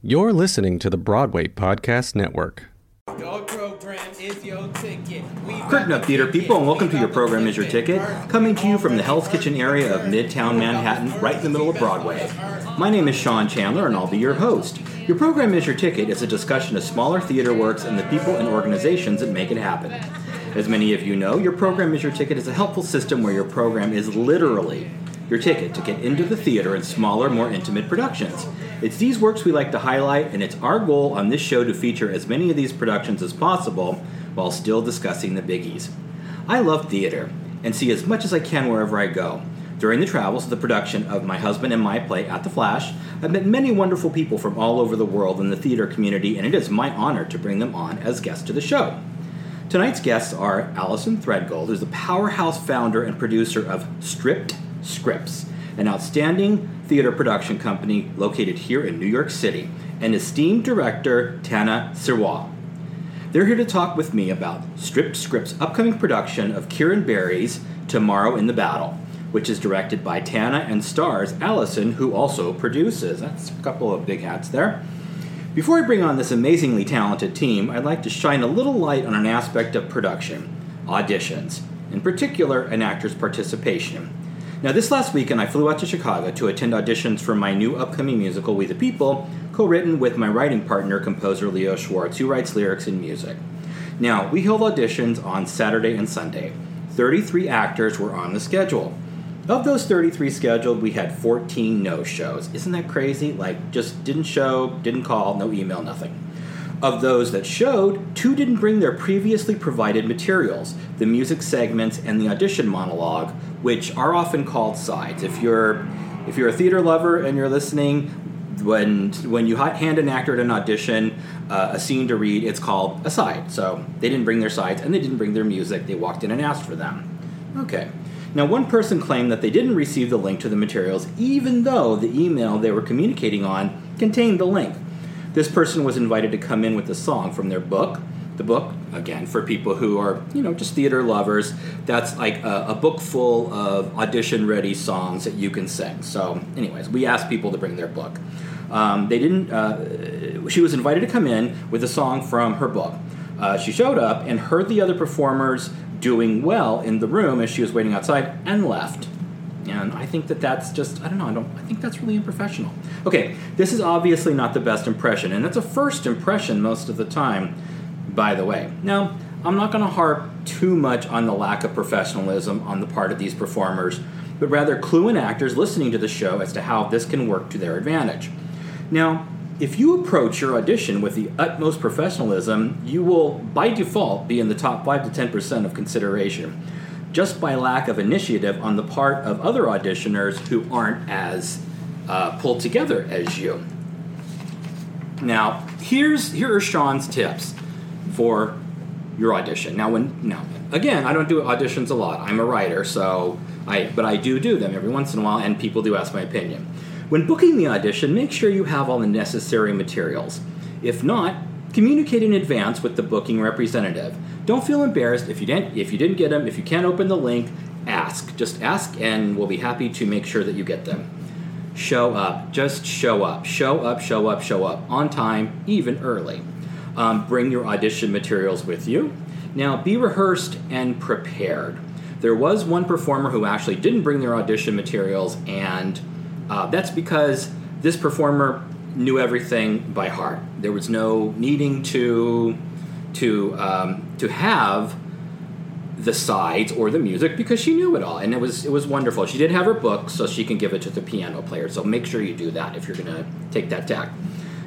You're listening to the Broadway Podcast Network. Your program is your ticket. Curtain up, theater people, and welcome to your program is your ticket, coming to you from the Hell's Kitchen area of Midtown Manhattan, right in the middle of Broadway. My name is Sean Chandler, and I'll be your host. Your program is your ticket is a discussion of smaller theater works and the people and organizations that make it happen. As many of you know, your program is your ticket is a helpful system where your program is literally your ticket to get into the theater in smaller, more intimate productions. It's these works we like to highlight, and it's our goal on this show to feature as many of these productions as possible while still discussing the biggies. I love theater and see as much as I can wherever I go. During the travels of the production of my husband and my play At the Flash, I've met many wonderful people from all over the world in the theater community, and it is my honor to bring them on as guests to the show. Tonight's guests are Allison Threadgold, who's the powerhouse founder and producer of Stripped Scripts, an outstanding theater production company located here in New York City, and esteemed director Tana Sirwa. They're here to talk with me about Stripped Scripts' upcoming production of Kieran Barry's Tomorrow in the Battle, which is directed by Tana and stars Allison, who also produces. That's a couple of big hats there. Before I bring on this amazingly talented team, I'd like to shine a little light on an aspect of production auditions, in particular, an actor's participation. Now, this last weekend, I flew out to Chicago to attend auditions for my new upcoming musical, We the People, co written with my writing partner, composer Leo Schwartz, who writes lyrics and music. Now, we held auditions on Saturday and Sunday. 33 actors were on the schedule. Of those 33 scheduled, we had 14 no shows. Isn't that crazy? Like, just didn't show, didn't call, no email, nothing. Of those that showed, two didn't bring their previously provided materials, the music segments and the audition monologue, which are often called sides. If you're if you're a theater lover and you're listening, when when you hand an actor at an audition uh, a scene to read, it's called a side. So they didn't bring their sides and they didn't bring their music. They walked in and asked for them. Okay. Now, one person claimed that they didn't receive the link to the materials, even though the email they were communicating on contained the link. This person was invited to come in with a song from their book. The book, again, for people who are, you know, just theater lovers, that's like a, a book full of audition ready songs that you can sing. So, anyways, we asked people to bring their book. Um, they didn't, uh, she was invited to come in with a song from her book. Uh, she showed up and heard the other performers doing well in the room as she was waiting outside and left. And I think that that's just, I don't know, I, don't, I think that's really unprofessional. Okay, this is obviously not the best impression, and that's a first impression most of the time, by the way. Now, I'm not going to harp too much on the lack of professionalism on the part of these performers, but rather clue in actors listening to the show as to how this can work to their advantage. Now, if you approach your audition with the utmost professionalism, you will, by default, be in the top 5 to 10% of consideration, just by lack of initiative on the part of other auditioners who aren't as uh, pulled together as you. Now, here's here are Sean's tips for your audition. Now, when now again, I don't do auditions a lot. I'm a writer, so I but I do do them every once in a while, and people do ask my opinion. When booking the audition, make sure you have all the necessary materials. If not, communicate in advance with the booking representative. Don't feel embarrassed if you didn't if you didn't get them. If you can't open the link, ask. Just ask, and we'll be happy to make sure that you get them. Show up. Just show up. Show up. Show up. Show up on time, even early. Um, bring your audition materials with you. Now, be rehearsed and prepared. There was one performer who actually didn't bring their audition materials, and uh, that's because this performer knew everything by heart. There was no needing to to um, to have the sides or the music because she knew it all, and it was it was wonderful. She did have her book, so she can give it to the piano player. So make sure you do that if you're going to take that tack.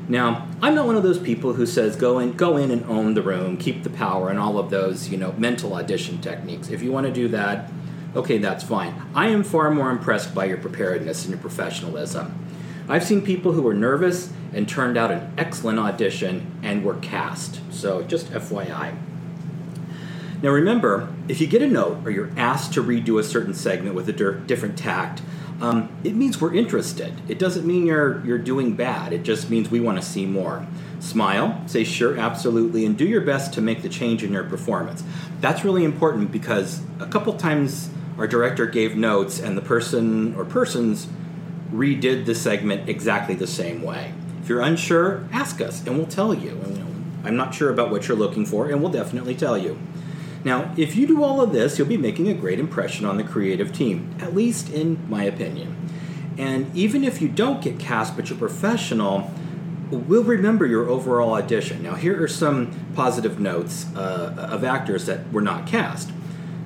Now, I'm not one of those people who says go in, go in and own the room, keep the power, and all of those you know mental audition techniques. If you want to do that, okay, that's fine. I am far more impressed by your preparedness and your professionalism. I've seen people who were nervous and turned out an excellent audition and were cast. So just FYI. Now remember, if you get a note or you're asked to redo a certain segment with a different tact, um, it means we're interested. It doesn't mean you're you're doing bad. It just means we want to see more. Smile, say sure, absolutely, and do your best to make the change in your performance. That's really important because a couple times our director gave notes and the person or persons redid the segment exactly the same way. If you're unsure, ask us, and we'll tell you. I'm not sure about what you're looking for, and we'll definitely tell you. Now, if you do all of this, you'll be making a great impression on the creative team, at least in my opinion. And even if you don't get cast but you're professional, we'll remember your overall audition. Now, here are some positive notes uh, of actors that were not cast.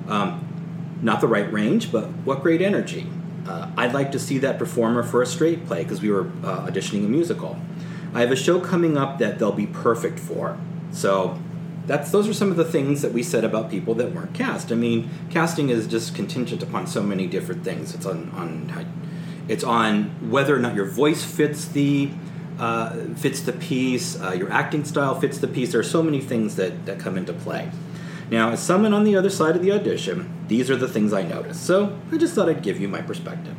Um, not the right range, but what great energy. Uh, I'd like to see that performer for a straight play because we were uh, auditioning a musical. I have a show coming up that they'll be perfect for. So that's those are some of the things that we said about people that weren't cast. I mean, casting is just contingent upon so many different things. It's on on it's on whether or not your voice fits the uh, fits the piece, uh, your acting style fits the piece. There are so many things that that come into play. Now, as someone on the other side of the audition, these are the things I noticed. So I just thought I'd give you my perspective.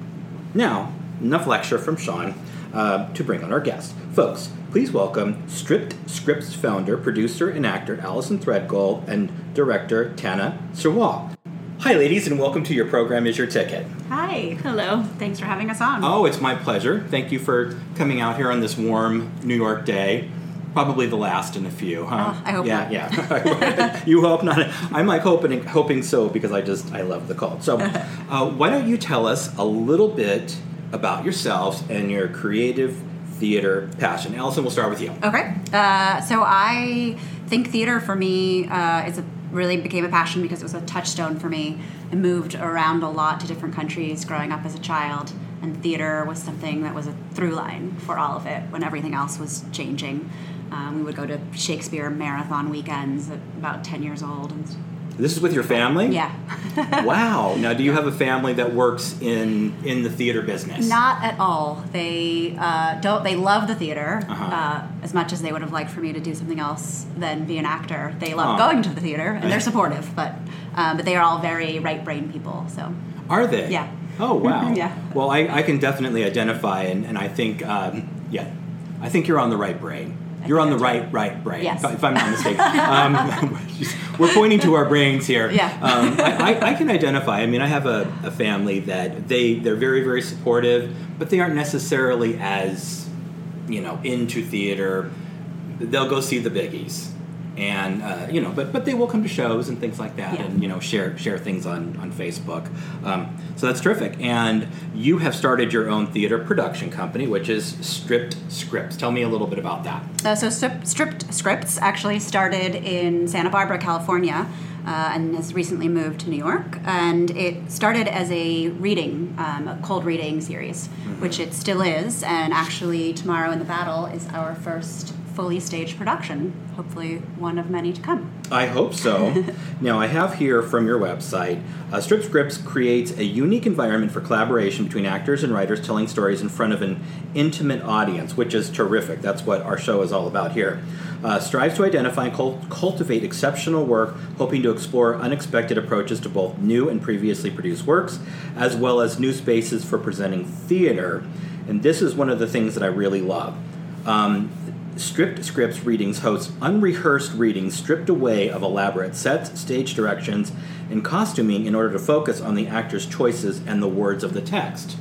Now, enough lecture from Sean uh, to bring on our guest. Folks, please welcome Stripped Scripts founder, producer, and actor Allison Threadgold and director Tana Sirwa. Hi, ladies, and welcome to your program Is Your Ticket. Hi. Hello. Thanks for having us on. Oh, it's my pleasure. Thank you for coming out here on this warm New York day. Probably the last in a few, huh? Oh, I hope yeah, not. Yeah, You hope not. I'm like hoping, hoping so because I just I love the cult. So, uh, why don't you tell us a little bit about yourselves and your creative theater passion? Allison, we'll start with you. Okay. Uh, so I think theater for me uh, is a really became a passion because it was a touchstone for me. I moved around a lot to different countries growing up as a child, and theater was something that was a through line for all of it when everything else was changing. Um, we would go to Shakespeare marathon weekends at about 10 years old. And, This is with your family. yeah. Wow. Now, do you have a family that works in in the theater business? Not at all. They uh, don't. They love the theater Uh-huh. uh, as much as they would have liked for me to do something else than be an actor. They love Huh. going to the theater and they're supportive, but um, but they are all very right brain people. So Are they? Yeah. Oh wow. Yeah. Well, I, I can definitely identify, and, and I think um, yeah, I think you're on the right brain. You're on the right right brain. Yes. If, if I'm not mistaken. um, we're pointing to our brains here. Yeah. Um, I, I, I can identify. I mean, I have a, a family that they they're very very supportive, but they aren't necessarily as you know into theater. They'll go see the biggies. And uh, you know, but but they will come to shows and things like that, Yeah. and you know, share share things on on Facebook. Um, so that's terrific. And you have started your own theater production company, which is Stripped Scripts. Tell me a little bit about that. Uh, so Strip- Stripped Scripts actually started in Santa Barbara, California, uh, and has recently moved to New York. And it started as a reading, um, a cold reading series, which it still is. And actually, tomorrow in the battle is our first fully staged production. Hopefully, one of many to come. I hope so. now, I have here from your website uh, Strip Scripts creates a unique environment for collaboration between actors and writers telling stories in front of an intimate audience, which is terrific. That's what our show is all about here. Uh, strives to identify and cult- cultivate exceptional work, hoping to explore unexpected approaches to both new and previously produced works, as well as new spaces for presenting theater. And this is one of the things that I really love. Um, Stripped Scripts Readings hosts unrehearsed readings stripped away of elaborate sets, stage directions, and costuming in order to focus on the actor's choices and the words of the text.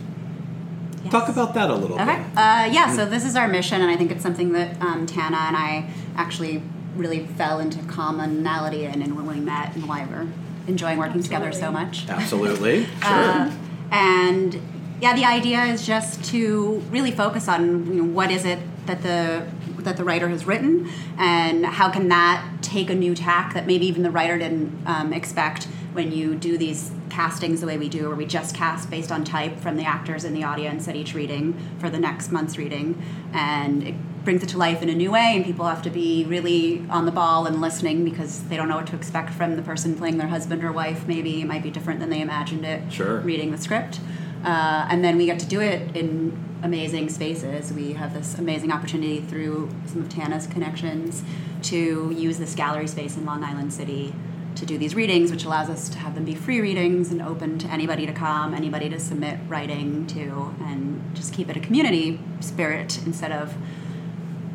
Yes. Talk about that a little Okay. bit. Uh, yeah, so this is our mission, and I think it's something that um, Tana and I actually really fell into commonality in, and when we met, and why we're enjoying working together so much. Absolutely. Sure. Uh, and yeah, the idea is just to really focus on you know, what is it that the that the writer has written, and how can that take a new tack that maybe even the writer didn't um, expect when you do these castings the way we do, where we just cast based on type from the actors in the audience at each reading for the next month's reading, and it brings it to life in a new way, and people have to be really on the ball and listening because they don't know what to expect from the person playing their husband or wife. Maybe it might be different than they imagined it Sure. reading the script. Uh, and then we get to do it in amazing spaces. We have this amazing opportunity through some of Tana's connections to use this gallery space in Long Island City to do these readings, which allows us to have them be free readings and open to anybody to come, anybody to submit writing to, and just keep it a community spirit instead of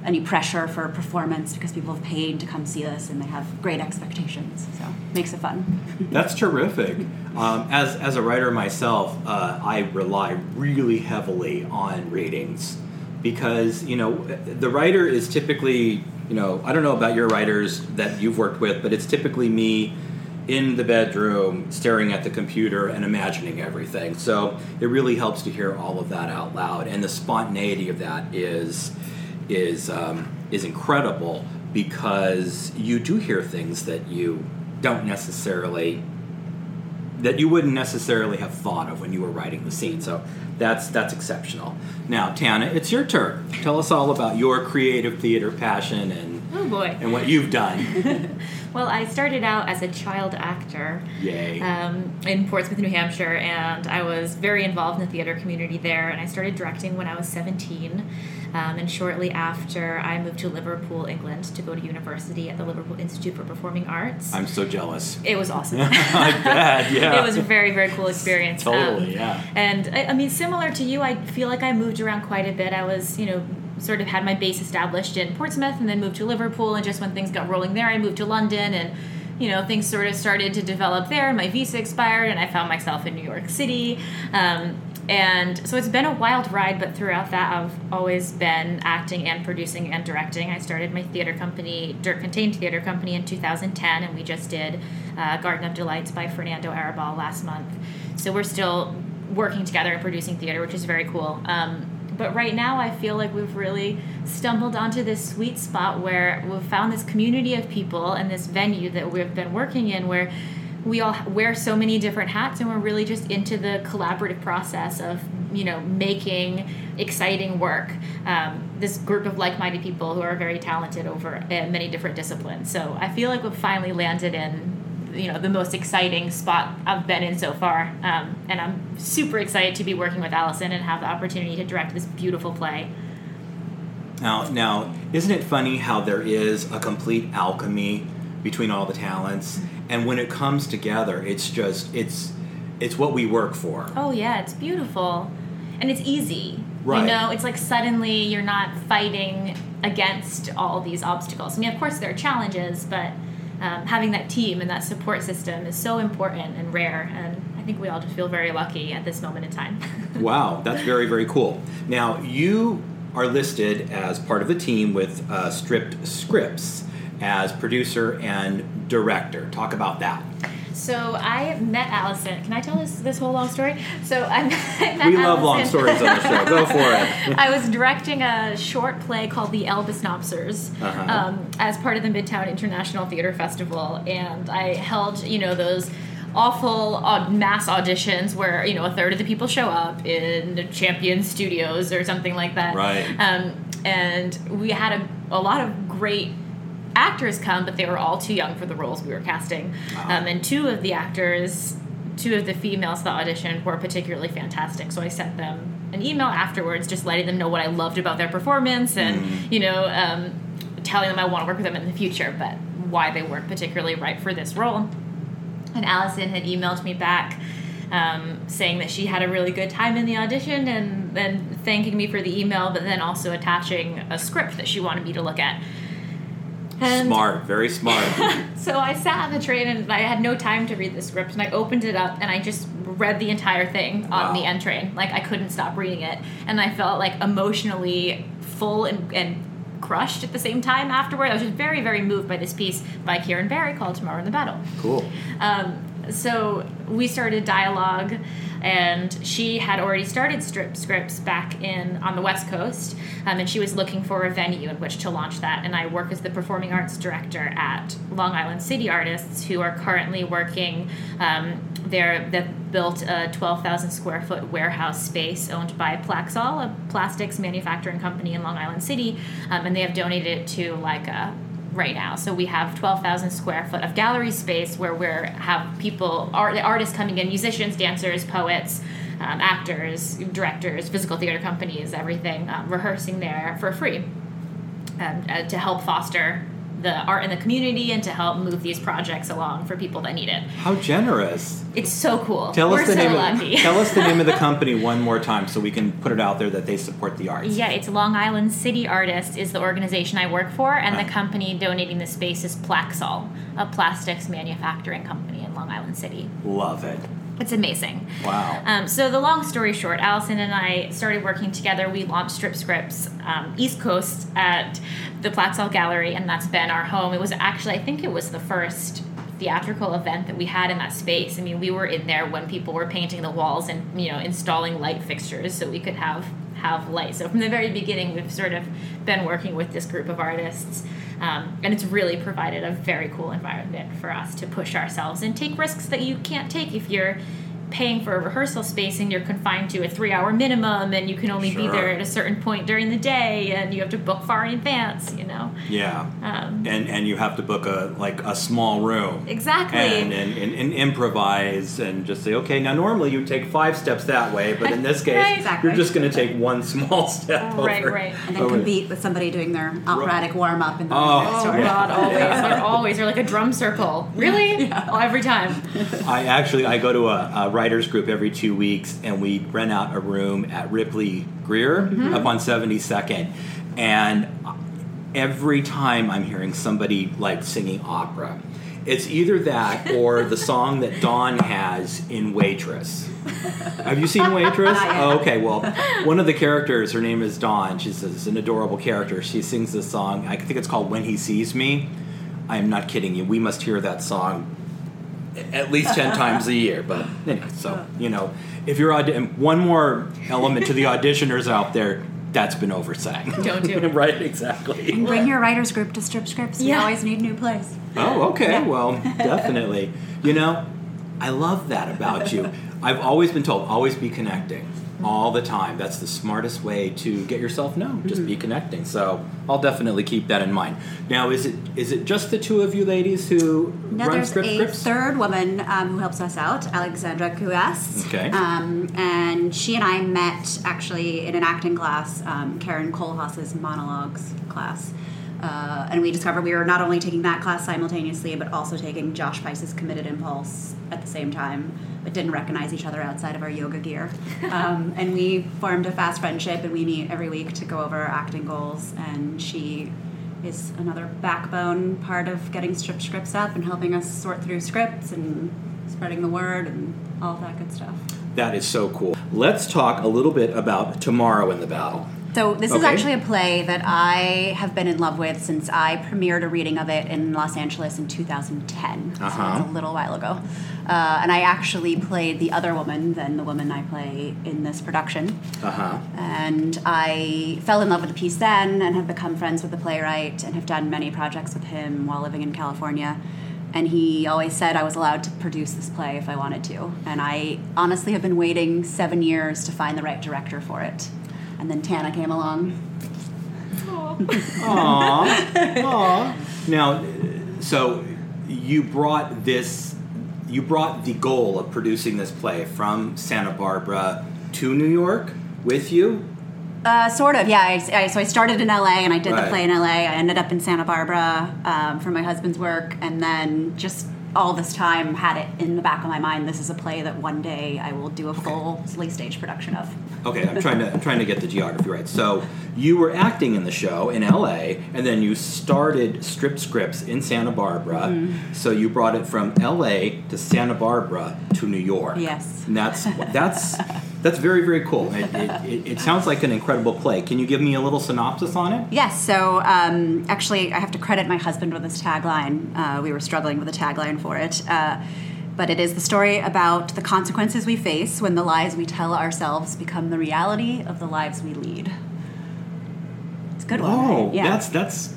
any pressure for performance because people have paid to come see us and they have great expectations. So makes it fun. That's terrific. Um, as, as a writer myself, uh, I rely really heavily on ratings because you know the writer is typically you know I don't know about your writers that you've worked with, but it's typically me in the bedroom staring at the computer and imagining everything. So it really helps to hear all of that out loud, and the spontaneity of that is is um, is incredible because you do hear things that you don't necessarily that you wouldn't necessarily have thought of when you were writing the scene. So that's that's exceptional. Now, Tana, it's your turn. Tell us all about your creative theater passion and Oh boy. and what you've done. Well, I started out as a child actor Yay. um, in Portsmouth, New Hampshire, and I was very involved in the theater community there. And I started directing when I was 17. Um, and shortly after, I moved to Liverpool, England, to go to university at the Liverpool Institute for Performing Arts. I'm so jealous. it was awesome. I bet. Yeah. It was a very, very cool experience. Totally, Um, yeah. And I, I mean, similar to you, I feel like I moved around quite a bit. I was, you know, sort of had my base established in Portsmouth and then moved to Liverpool. And just when things got rolling there, I moved to London and, you know, things sort of started to develop there. My visa expired and I found myself in New York City. Um, and so it's been a wild ride, but throughout that, I've always been acting and producing and directing. I started my theater company, Dirt Contained Theater Company, in 2010, and we just did uh, Garden of Delights by Fernando Arrabal last month. So we're still working together and producing theater, which is very cool. Um, but right now, I feel like we've really stumbled onto this sweet spot where we've found this community of people and this venue that we've been working in where we all wear so many different hats and we're really just into the collaborative process of you know making exciting work. Um, this group of like-minded people who are very talented over uh, many different disciplines. So i feel like we've finally landed in you know the most exciting spot i've been in so far. Um, and i'm super excited to be working with allison and have the opportunity to direct this beautiful play. Now, now, isn't it funny how there is a complete alchemy between all the talents, and when it comes together, it's just it's it's what we work for. Oh yeah, it's beautiful, and it's easy. Right. You know, it's like suddenly you're not fighting against all these obstacles. I mean, of course there are challenges, but um, having that team and that support system is so important and rare. And I think we all just feel very lucky at this moment in time. Wow, that's very very cool. Now you are listed as part of the team with uh, Stripped Scripts as producer and director. Talk about that. so I met Allison. Can I tell this this whole long story? So I met, We love long stories on the show. Go for it. I was directing a short play called The Elvis Nopsers Uh-huh. um, as part of the Midtown International Theater Festival, and I held, you know, those awful mass auditions where you know a third of the people show up in the Champion Studios or something like that. Right. Um, and we had a, a lot of great actors come, but they were all too young for the roles we were casting. Um, and two of the actors, two of the females that auditioned were particularly fantastic. So I sent them an email afterwards, just letting them know what I loved about their performance, and you know, um, telling them I want to work with them in the future, but why they weren't particularly right for this role. And Allison had emailed me back. Um, saying that she had a really good time in the audition and then thanking me for the email, but then also attaching a script that she wanted me to look at. And Smart, very smart. so I sat on the train and I had no time to read the script and I opened it up and I just read the entire thing Wow. on the end train. Like I couldn't stop reading it. And I felt like emotionally full and, and crushed at the same time afterward. I was just very, very moved by this piece by Kieran Barry called Tomorrow in the Battle. Cool. Um, so we started dialogue, and she had already started strip scripts back in on the West Coast, um, and she was looking for a venue in which to launch that. And I work as the performing arts director at Long Island City Artists, who are currently working. Um, they're they've built a twelve thousand square foot warehouse space owned by Plaxall, a plastics manufacturing company in Long Island City, um, and they have donated it to like a right now. So we have 12,000 square foot of gallery space where we have people, art, artists coming in, musicians, dancers, poets, um, actors, directors, physical theater companies, everything, um, rehearsing there for free um, uh, to help foster the art in the community and to help move these projects along for people that need it. How generous. It's so cool. Tell We're us the so name. lucky. Of, tell us the name of the company one more time, so we can put it out there that they support the arts. Yeah, it's Long Island City Artists is the organization I work for, and Right. the uh-huh. company donating the space is Plaxall, a plastics manufacturing company in Long Island City. Love it. It's amazing. Wow. Um, so the long story short, Allison and I started working together. We launched Strip Scripts um, East Coast at the Plaxall Gallery, and that's been our home. It was actually, I think, it was the first theatrical event that we had in that space. I mean, we were in there when people were painting the walls and you know installing light fixtures so we could have have light. So from the very beginning, we've sort of been working with this group of artists. Um, and it's really provided a very cool environment for us to push ourselves and take risks that you can't take if you're paying for a rehearsal space and you're confined to a three hour minimum and you can only be there at a certain point during the day and you have to book far in advance, you know? Yeah. Um, and and you have to book a like a small room. Exactly. And, and, and, and improvise and just say, okay, now normally you take five steps that way, but in this case, Right. Exactly. you're just going to take one small step Right, over. right. And then over. compete with somebody doing their operatic warm up in the Oh. next Oh door. God! Always, they're always they're like a drum circle. Really? Oh, every time. I actually I go to a, a writers group every two weeks, and we rent out a room at Ripley Grier Mm-hmm. up on Seventy Second, and every time I'm hearing somebody like singing opera. It's either that or the song that Dawn has in Waitress. Have you seen Waitress? Oh, okay. Well, one of the characters, her name is Dawn. She's an adorable character. She sings this song. I think it's called "When He Sees Me." I am not kidding you. We must hear that song at least 10 times a year but anyway so you know if you're audi- and one more element to the auditioners out there that's been oversang Don't do it. right exactly Bring your writers group to strip scripts. We Yeah. always need new plays. oh okay Yeah. well definitely you know i love that about you i've always been told always be connecting all the time that's the smartest way to get yourself known just be mm-hmm. connecting so i'll definitely keep that in mind now is it is it just the two of you ladies who Now run there's script a scripts third woman um, who helps us out, Alexandra Cuas. Okay. Um, and she and I met actually in an acting class, um, Karen Kohlhaas's monologues class. Uh, and we discovered we were not only taking that class simultaneously, but also taking Josh Pais's Committed Impulse at the same time, but didn't recognize each other outside of our yoga gear. um, and we formed a fast friendship, and we meet every week to go over our acting goals. And she is another backbone part of getting strip scripts up and helping us sort through scripts and spreading the word and all that good stuff. That is so cool. Let's talk a little bit about Tomorrow in the Battle. So this is actually a play that I have been in love with since I premiered a reading of it in Los Angeles in 2010. Uh-huh. it's a little while ago. Uh, and I actually played the other woman than the woman I play in this production. Uh huh. And I fell in love with the piece then and have become friends with the playwright and have done many projects with him while living in California. And he always said I was allowed to produce this play if I wanted to. And I honestly have been waiting seven years to find the right director for it. And then Tana came along. Aww. Aww. Now, so you brought this, you brought the goal of producing this play from Santa Barbara to New York with you. Uh, sort of, yeah. I, I, so I started in LA and I did Right. the play in LA. I ended up in Santa Barbara um, for my husband's work, and then just all this time had it in the back of my mind. This is a play that one day I will do a full, fully stage production of. Okay, I'm trying to I'm trying to get the geography right. So you were acting in the show in L.A. and then you started Strip Scripts in Santa Barbara. Mm-hmm. So you brought it from L.A. to Santa Barbara to New York. Yes. and that's that's that's very very cool. It, it, it, it sounds like an incredible play. Can you give me a little synopsis on it? Yes, so um, actually, I have to credit my husband with this tagline. Uh, we were struggling with a tagline for it. Uh, but it is the story about the consequences we face when the lies we tell ourselves become the reality of the lives we lead. It's a good one. Oh, right? Yeah. that's that's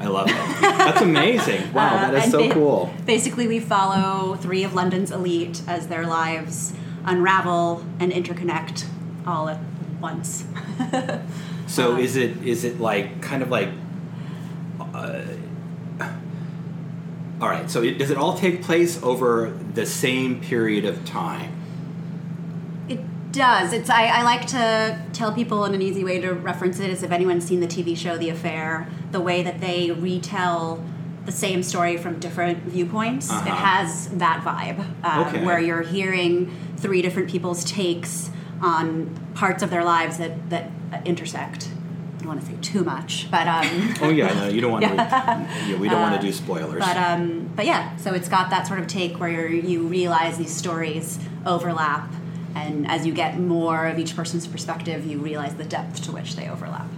I love it. That's amazing. Wow, Uh, that is so ba- cool. Basically, we follow three of London's elite as their lives unravel and interconnect all at once. So Um, is it is it like kind of like uh, all right, so it, does it all take place over the same period of time? It does. It's. I, I like to tell people in an easy way to reference it is if anyone's seen the TV show The Affair, the way that they retell the same story from different viewpoints, Uh-huh. it has that vibe, um, Okay. where you're hearing three different people's takes on parts of their lives that that intersect. I don't want to say too much, but um, Oh yeah, no, you don't want to. Yeah. Yeah, we don't want to do spoilers. but um, but yeah. So it's got that sort of take where you realize these stories overlap, and as you get more of each person's perspective, you realize the depth to which they overlap.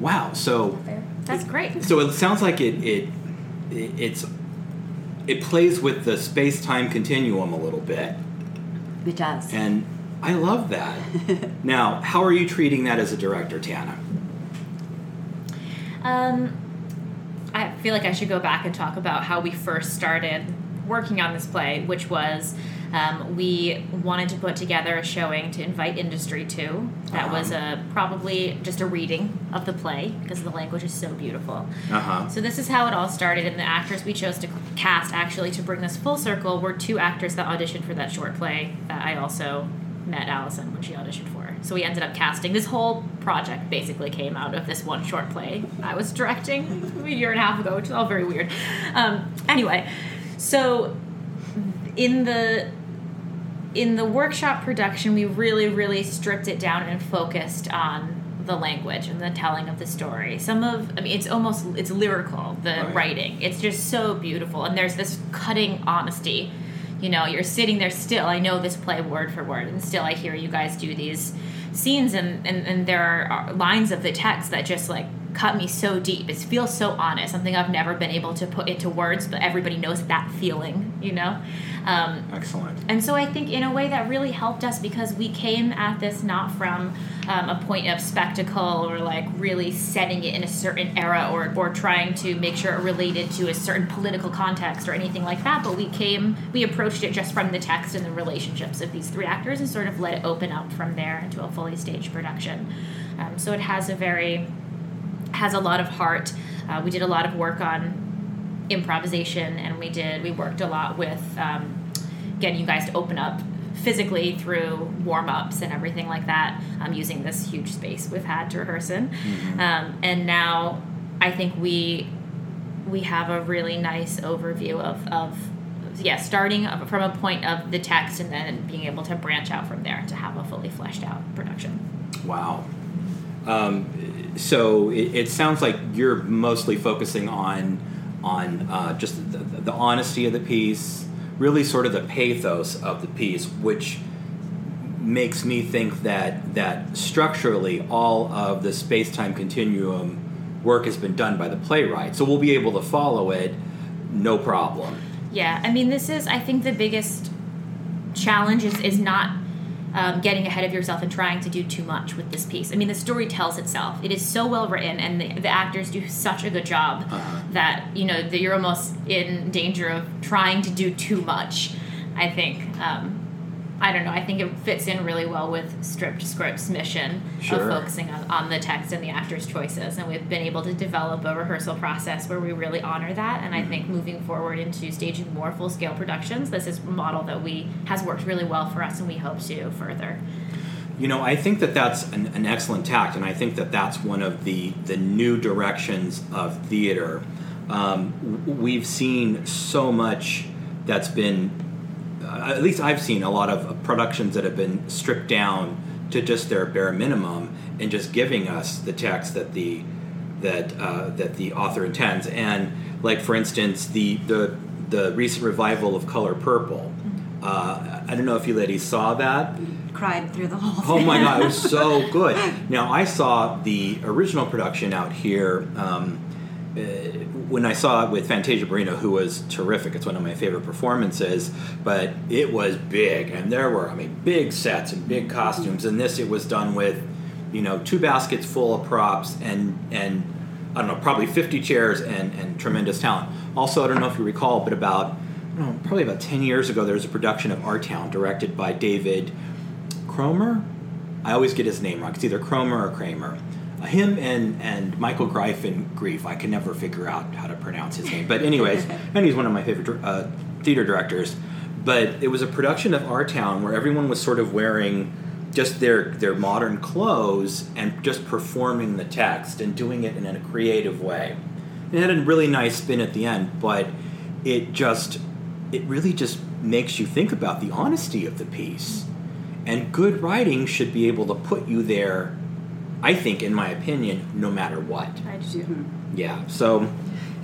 wow. So That's great. so it sounds like it it, it it's it plays with the space time continuum a little bit, It does. and I love that. now, how are you treating that as a director, Tana? Um, I feel like I should go back and talk about how we first started working on this play, which was um, we wanted to put together a showing to invite industry to. That was a probably just a reading of the play because the language is so beautiful. Uh huh. So this is how it all started, and the actors we chose to cast actually to bring this full circle were two actors that auditioned for that short play that I also met Allison when she auditioned for. So we ended up casting this whole project basically came out of this one short play I was directing a year and a half ago, which is all very weird. Um, anyway, so in the in the workshop production, we really, really stripped it down and focused on the language and the telling of the story. Some of, I mean, it's almost, it's lyrical, the writing. It's just so beautiful. And there's this cutting honesty. You know, you're sitting there still. I know this play word for word, and still I hear you guys do these scenes, and, and, and there are lines of the text that just like cut me so deep. It feels so honest, something I've never been able to put into words, but everybody knows that feeling, you know? Um, Excellent. and so I think in a way that really helped us because we came at this not from um, a point of spectacle or like really setting it in a certain era or, or trying to make sure it related to a certain political context or anything like that, but we came, we approached it just from the text and the relationships of these three actors and sort of let it open up from there into a fully staged production. Um, so it has a very, has a lot of heart. Uh, we did a lot of work on improvisation and we did we worked a lot with um, getting you guys to open up physically through warm-ups and everything like that um, using this huge space we've had to rehearse in um, and now i think we we have a really nice overview of, of yeah starting from a point of the text and then being able to branch out from there to have a fully fleshed out production Wow. Um, so it, it sounds like you're mostly focusing on on uh, just the, the honesty of the piece, really sort of the pathos of the piece, which makes me think that that structurally all of the space time continuum work has been done by the playwright. So we'll be able to follow it, no problem. Yeah, I mean, this is, I think, the biggest challenge is, is not um, getting ahead of yourself and trying to do too much with this piece. I mean, the story tells itself. It is so well written, and the, the actors do such a good job Uh-huh. that, you know, that you're almost in danger of trying to do too much, I think. Um, I don't know. I think it fits in really well with Stripped Script's mission Sure. of focusing on, on the text and the actors' choices. And we've been able to develop a rehearsal process where we really honor that. And I think moving forward into staging more full scale productions, this is a model that we has worked really well for us, and we hope to further. You know, I think that that's an, an excellent tact, and I think that that's one of the the new directions of theater. Um, we've seen so much that's been, at least I've seen a lot of productions that have been stripped down to just their bare minimum and just giving us the text that the that uh, that the author intends. And like for instance, the the the recent revival of Color Purple. Uh, I don't know if you ladies saw that. Cried through the whole Oh my god, it was so good. Now I saw the original production out here um, uh, when I saw it with Fantasia Barrino, who was terrific. It's one of my favorite performances, but it was big, and there were I mean big sets and big costumes. And this it was done with you know two baskets full of props and and I don't know probably fifty chairs and and tremendous talent. Also, I don't know if you recall, but about know, probably about ten years ago, there was a production of Our Town directed by David. Cromer. I always get his name wrong. It's either Cromer or Kramer. Him and, and Michael Greif Grief. I can never figure out how to pronounce his name. But anyways, and he's one of my favorite uh, theater directors. But it was a production of Our Town where everyone was sort of wearing just their their modern clothes and just performing the text and doing it in a creative way. It had a really nice spin at the end, but it just it really just makes you think about the honesty of the piece. And good writing should be able to put you there I think, in my opinion, no matter what. I do. Yeah. So,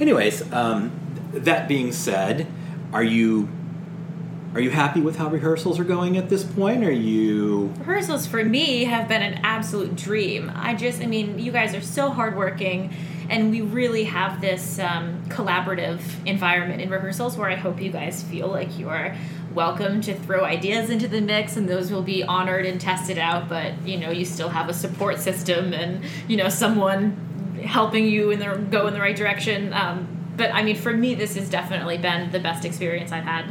anyways, um, that being said, are you are you happy with how rehearsals are going at this point? Are you Rehearsals for me have been an absolute dream. I just, I mean, you guys are so hardworking, and we really have this um, collaborative environment in rehearsals where I hope you guys feel like you are welcome to throw ideas into the mix and those will be honored and tested out but you know you still have a support system and you know someone helping you in the go in the right direction. Um, but i mean for me this has definitely been the best experience i've had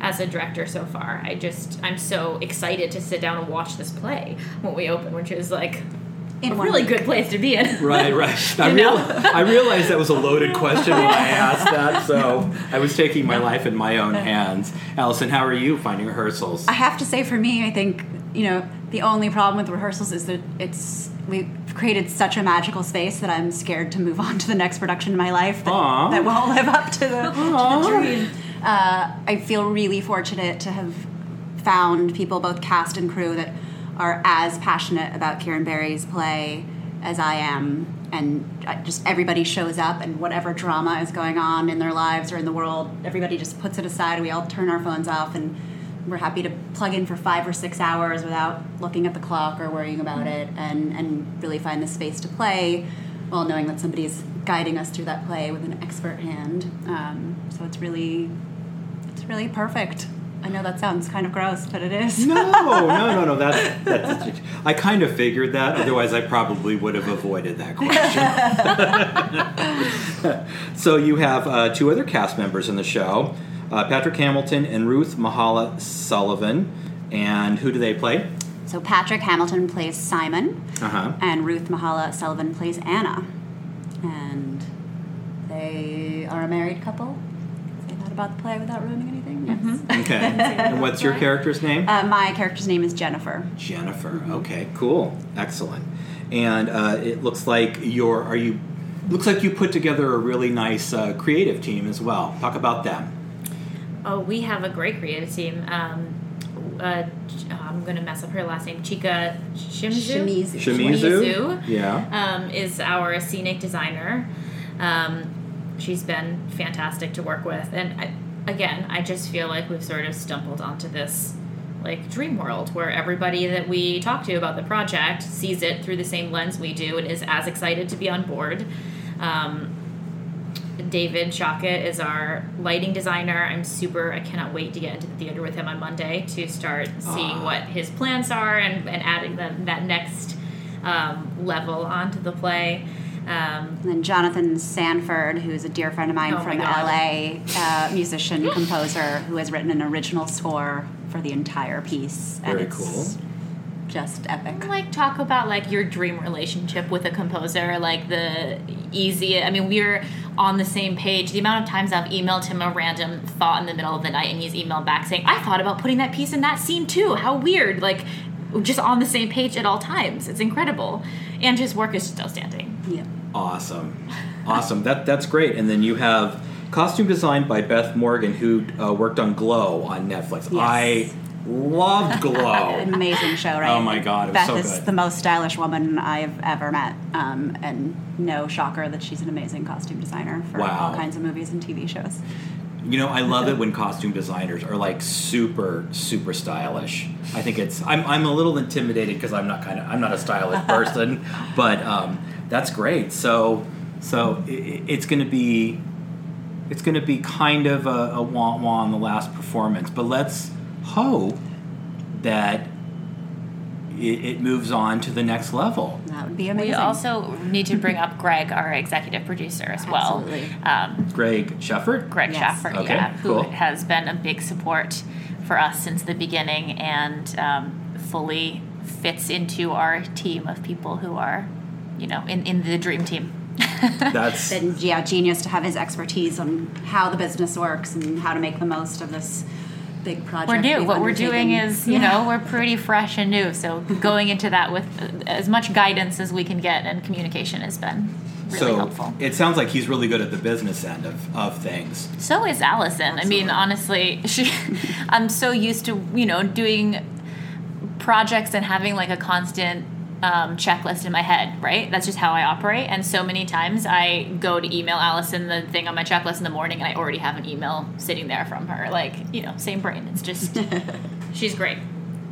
as a director so far. I just i'm so excited to sit down and watch this play when we open which is like In a really week. good place to be in right? Right. I, real. I realized that was a loaded question when I asked that, so I was taking my life in my own hands. Allison, how are you finding rehearsals? I have to say, for me, I think you know the only problem with rehearsals is that it's we've created such a magical space that I'm scared to move on to the next production in my life that, Aw. that won't live up to the, to the dream. Uh, I feel really fortunate to have found people, both cast and crew, that are as passionate about Kieran Barry's play as I am. And just everybody shows up, and whatever drama is going on in their lives or in the world, everybody just puts it aside. We all turn our phones off, and we're happy to plug in for five or six hours without looking at the clock or worrying about it, and, and really find the space to play while knowing that somebody's guiding us through that play with an expert hand. Um, so it's really, it's really perfect. I know that sounds kind of gross, but it is. No, no, no, no. That's, that's I kind of figured that. Otherwise, I probably would have avoided that question. so you have uh, two other cast members in the show, uh, Patrick Hamilton and Ruth Mahala Sullivan. And who do they play? So Patrick Hamilton plays Simon, Uh huh. and Ruth Mahala Sullivan plays Anna, and they are a married couple. Say that about the play without ruining anything. Yes. Okay. and what's your character's name? Uh, my character's name is Jennifer. Jennifer. Okay, cool, excellent. And uh, it looks like you're. Are you? Looks like you put together a really nice uh, creative team as well. Talk about them. Oh, we have a great creative team. Um, uh, I'm going to mess up her last name. Chika Shimizu. Shimizu. Shimizu. Shimizu. Yeah. Um, is our scenic designer. Um, she's been fantastic to work with, and I, again, I just feel like we've sort of stumbled onto this like dream world where everybody that we talk to about the project sees it through the same lens we do and is as excited to be on board. Um, David Shockett is our lighting designer. I'm super, I cannot wait to get into the theater with him on Monday to start seeing Aw. what his plans are and, and adding the, that next um, level onto the play. Um, And then Jonathan Sanford, who's a dear friend of mine Oh from LA, uh, musician, composer, who has written an original score for the entire piece. And Very it's cool. Just epic. like talk about like your dream relationship with a composer? Like the easy i mean we're on the same page. The amount of times i've emailed him a random thought in the middle of the night and he's emailed back saying i thought about putting that piece in that scene too. How weird. Like just on the same page at all times. It's incredible. And his work is just outstanding Yeah. Awesome, awesome. That that's great. And then you have costume designed by Beth Morgan, who uh, worked on Glow on Netflix. Yes. I loved Glow. Amazing show, right? Oh my God, it was Beth so is the most stylish woman I've ever met, um, and no shocker that she's an amazing costume designer for Wow. all kinds of movies and TV shows. You know, I love it when costume designers are like super, super stylish. I think it's. I'm, I'm a little intimidated because I'm not kind of. I'm not a stylish person, but um, that's great. So, so i i- it's going to be. It's going to be kind of a, a wah wah on the last performance, but let's hope that it, it moves on to the next level. That would be amazing. we also need to bring up greg our executive producer as well Absolutely. um, Greg Shefford. Greg Yes. Schaffert, Okay, yeah, who cool. has been a big support for us since the beginning and um, fully fits into our team of people who are, you know, in, in the dream team. That's and yeah, genius to have his expertise on how the business works and how to make the most of this big project. we're new. What we're doing is, you Yeah. know, we're pretty fresh and new. So going into that with uh, as much guidance as we can get and communication has been really so. helpful. It sounds like he's really good at the business end of, of things. So is Allison. I mean, honestly, she. I'm so used to you know doing projects and having like a constant um, checklist in my head, right? That's just how I operate. And so many times I go to email Allison the thing on my checklist in the morning and I already have an email sitting there from her. Like, you know, same brain. It's just, she's great.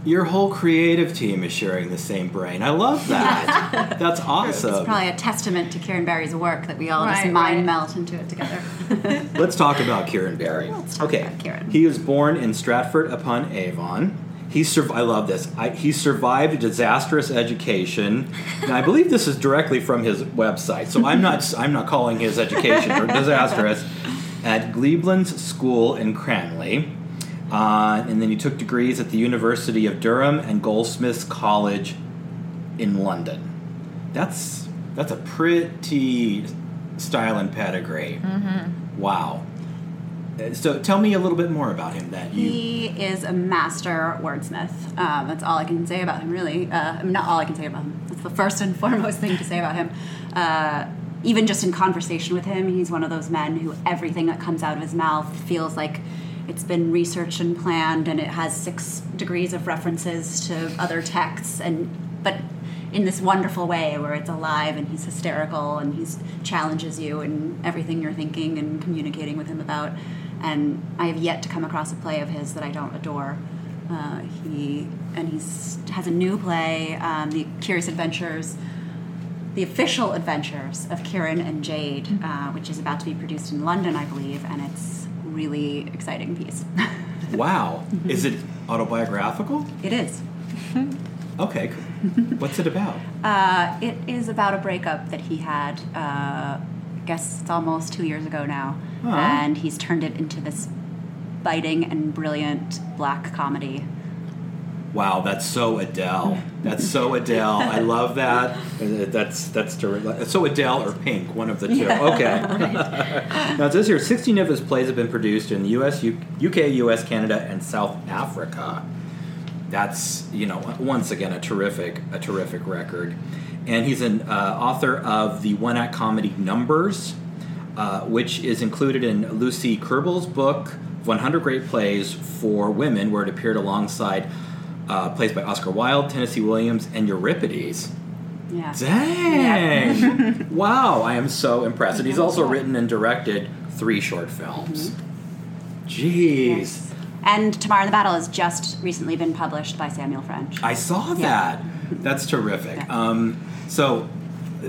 Your whole creative team is sharing the same brain. I love that. That's It's awesome. probably a testament to Kieran Barry's work that we all just mind right. melt into it together. Let's talk about Kieran Barry. Let's talk okay. about Kieran. He was born in Stratford upon Avon. He sur- I love this. I, he survived a disastrous education. Now, I believe this is directly from his website, so I'm not I'm not calling his education disastrous. At Glebelands School in Cranleigh, uh, and then he took degrees at the University of Durham and Goldsmiths College in London. That's that's a pretty style and pedigree. Mm-hmm. Wow. Uh, So tell me a little bit more about him. That you He is a master wordsmith. Um, that's all I can say about him, really. Uh, not all I can say about him. That's the first and foremost thing to say about him. Uh, even just in conversation with him, he's one of those men who everything that comes out of his mouth feels like it's been researched and planned, and it has six degrees of references to other texts, and but in this wonderful way where it's alive and he's hysterical and he challenges you and everything you're thinking and communicating with him about. And I have yet to come across a play of his that I don't adore. Uh, he and he's has a new play, um, The Curious Adventures, the official adventures of Kieran and Jade, uh, which is about to be produced in London, I believe, and it's really exciting piece. wow. Is it autobiographical? it is. Okay. cool. What's it about? Uh, it is about a breakup that he had. I guess it's almost two years ago now, Aw. and he's turned it into this biting and brilliant black comedy. Wow, that's so Adele. That's so Adele. I love that. Uh, That's that's ter- so Adele or Pink, one of the two. Okay. now it says here, 16 of his plays have been produced in the U.S., UK, U.S., Canada, and South Africa. That's you know once again a terrific a terrific record, and he's an uh, author of the one act comedy Numbers, uh, which is included in Lucy Kerbel's book 100 Great Plays for Women, where it appeared alongside uh, plays by Oscar Wilde, Tennessee Williams, and Euripides. Yeah. Dang! wow, I am so impressed. And he's also written and directed three short films. Jeez. Yes. And Tomorrow in the Battle has just recently been published by Samuel French. I saw Yeah. that. That's terrific. Yeah. Um, so, uh,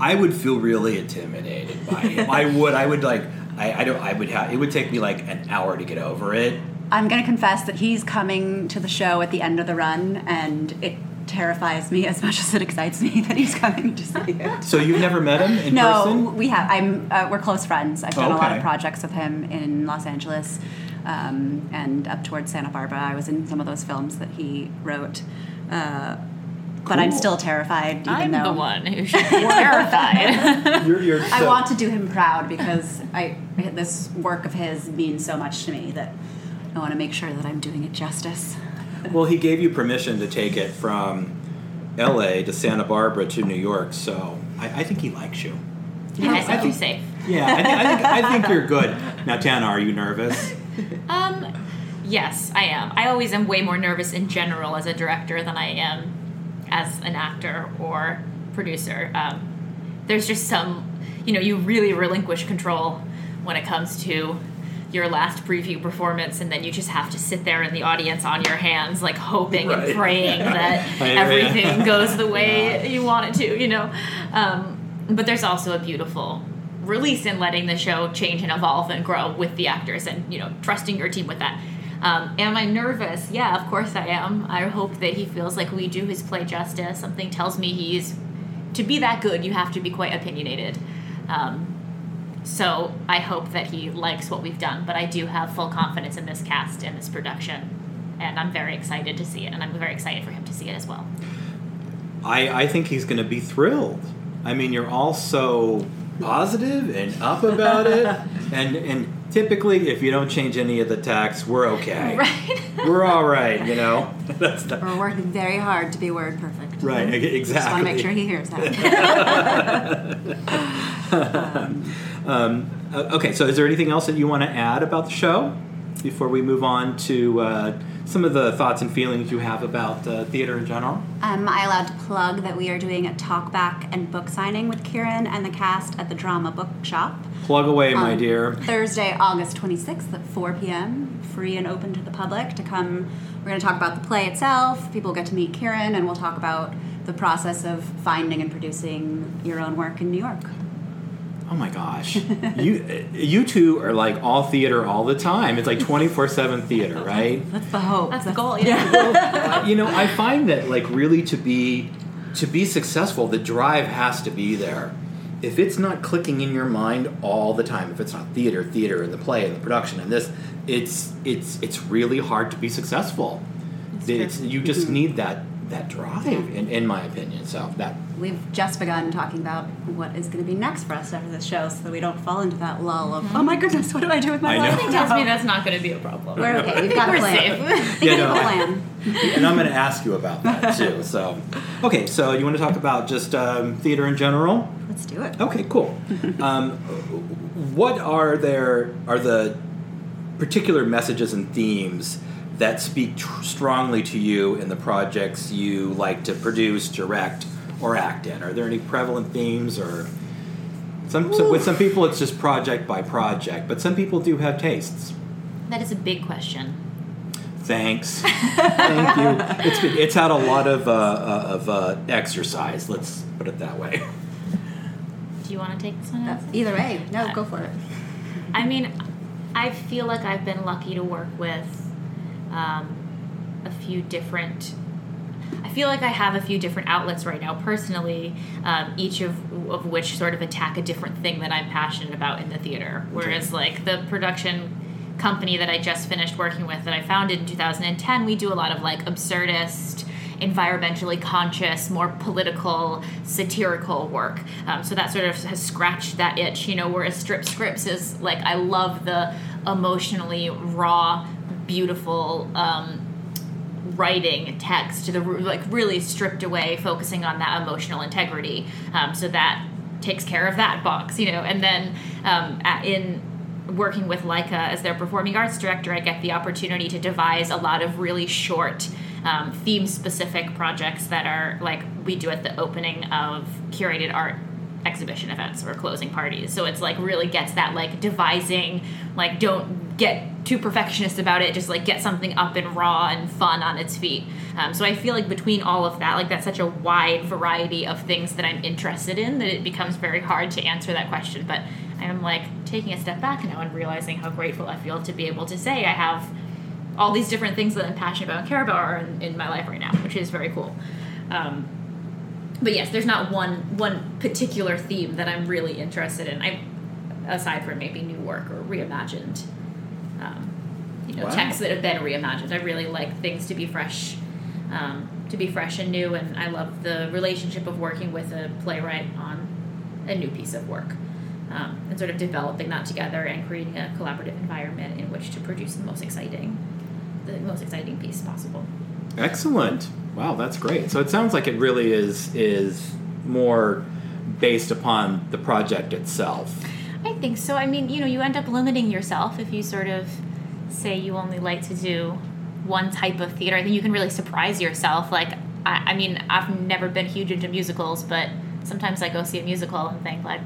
I would feel really intimidated by him. I would. I would like. I, I don't. I would have. It would take me like an hour to get over it. I'm going to confess that he's coming to the show at the end of the run, and it terrifies me as much as it excites me that he's coming to see it. So you've never met him in no, person? we have. I'm. Uh, we're close friends. I've done a lot of projects with him in Los Angeles, um, and up towards Santa Barbara. I was in some of those films that he wrote. Uh, But I'm still terrified, even I'm though the one who should be terrified. You're, you're I want to do him proud because I this work of his means so much to me that I want to make sure that I'm doing it justice. Well, he gave you permission to take it from L.A. to Santa Barbara to New York, so I, I think he likes you. Yeah, I I think you're safe. Yeah, I, thi- I think I think you're good. Now, Tana, are you nervous? Um, yes, I am. I always am way more nervous in general as a director than I am as an actor or producer. Um, there's just some, you know, you really relinquish control when it comes to your last preview performance, and then you just have to sit there in the audience on your hands, like hoping Right. and praying that I hear ya. everything goes the way you want it to, you know. Um, but there's also a beautiful release in letting the show change and evolve and grow with the actors and you know trusting your team with that. Um, am i nervous? Yeah of course i am. I hope that he feels like we do his play justice. Something tells me he's to be that good you have to be quite opinionated. Um, so i hope that he likes what we've done but i do have full confidence in this cast and this production and i'm very excited to see it and i'm very excited for him to see it as well. I, I think he's going to be thrilled. I mean, you're all so positive and up about it, and and typically, if you don't change any of the text, we're okay. right We're all right, you know. That's the, We're working very hard to be word perfect. right. e- Just want to make sure he hears that. Um, uh, okay, so is there anything else that you want to add about the show? before we move on to uh, some of the thoughts and feelings you have about uh, theater in general? Am I allowed to plug that we are doing a talkback and book signing with Kieran and the cast at the Drama Bookshop? Plug away, my dear. Thursday, August 26th at 4 p.m., free and open to the public to come. We're going to talk about the play itself. People get to meet Kieran, and we'll talk about the process of finding and producing your own work in New York. Oh my gosh, you you two are like all theater all the time. It's like twenty four seven theater, right? That's the hope. That's the goal. Yeah. you know, I find that like really to be to be successful, the drive has to be there. If it's not clicking in your mind all the time, if it's not theater, theater, and the play, and the production, and this, it's it's it's really hard to be successful. It's, you just mm-hmm. need that that drive, in, in my opinion. So that We've just begun talking about what is going to be next for us after this show, so that we don't fall into that lull of, oh my goodness, what do I do with my I know. life? Something tells me that's not going to be a problem. We're okay. We've got a We're plan. safe. Think Yeah, of no, a I- plan. and I'm going to ask you about that too. So, okay, so you want to talk about just um, theater in general? Let's do it. Okay, cool. um, what are there are the particular messages and themes that speak tr- strongly to you in the projects you like to produce, direct, or act in? Are there any prevalent themes or some, some with some people it's just project by project, but some people do have tastes. That is a big question. Thanks, thank you. It's been, it's had a lot of uh, uh, of uh, exercise. Let's put it that way. Do you want to take this one? Uh, Either way, no, go for it. I mean, I feel like I've been lucky to work with um, a few different. I feel like I have a few different outlets right now, personally, um, each of, of which sort of attack a different thing that I'm passionate about in the theater. Whereas, like, the production company that I just finished working with that I founded in 2010, we do a lot of, like, absurdist, environmentally conscious, more political, satirical work. Um, so that sort of has scratched that itch, you know, whereas Strip Scripts is like, I love the emotionally raw, beautiful, um, writing text the like really stripped away focusing on that emotional integrity um, so that takes care of that box you know and then um, in working with Leica as their performing arts director I get the opportunity to devise a lot of really short um, theme specific projects that are like we do at the opening of curated art exhibition events or closing parties. So it's like really gets that like devising, like don't get too perfectionist about it. Just like get something up and raw and fun on its feet. Um, so I feel like between all of that, like that's such a wide variety of things that I'm interested in that it becomes very hard to answer that question. But I'm like taking a step back now and realizing how grateful I feel to be able to say I have all these different things that I'm passionate about and care about are in, in my life right now, which is very cool. Um, but yes, there's not one one particular theme that I'm really interested in. I, aside from maybe new work or reimagined, um, you know, Wow. texts that have been reimagined. I really like things to be fresh, um, to be fresh and new, and I love the relationship of working with a playwright on a new piece of work. Um, and sort of developing that together and creating a collaborative environment in which to produce the most exciting, the most exciting piece possible. Excellent. Wow, that's great. So it sounds like it really is is more based upon the project itself. I think so. I mean, you know, you end up limiting yourself if you sort of say you only like to do one type of theater. I think you can really surprise yourself. Like, I, I mean, I've never been huge into musicals, but sometimes I go see a musical and think like,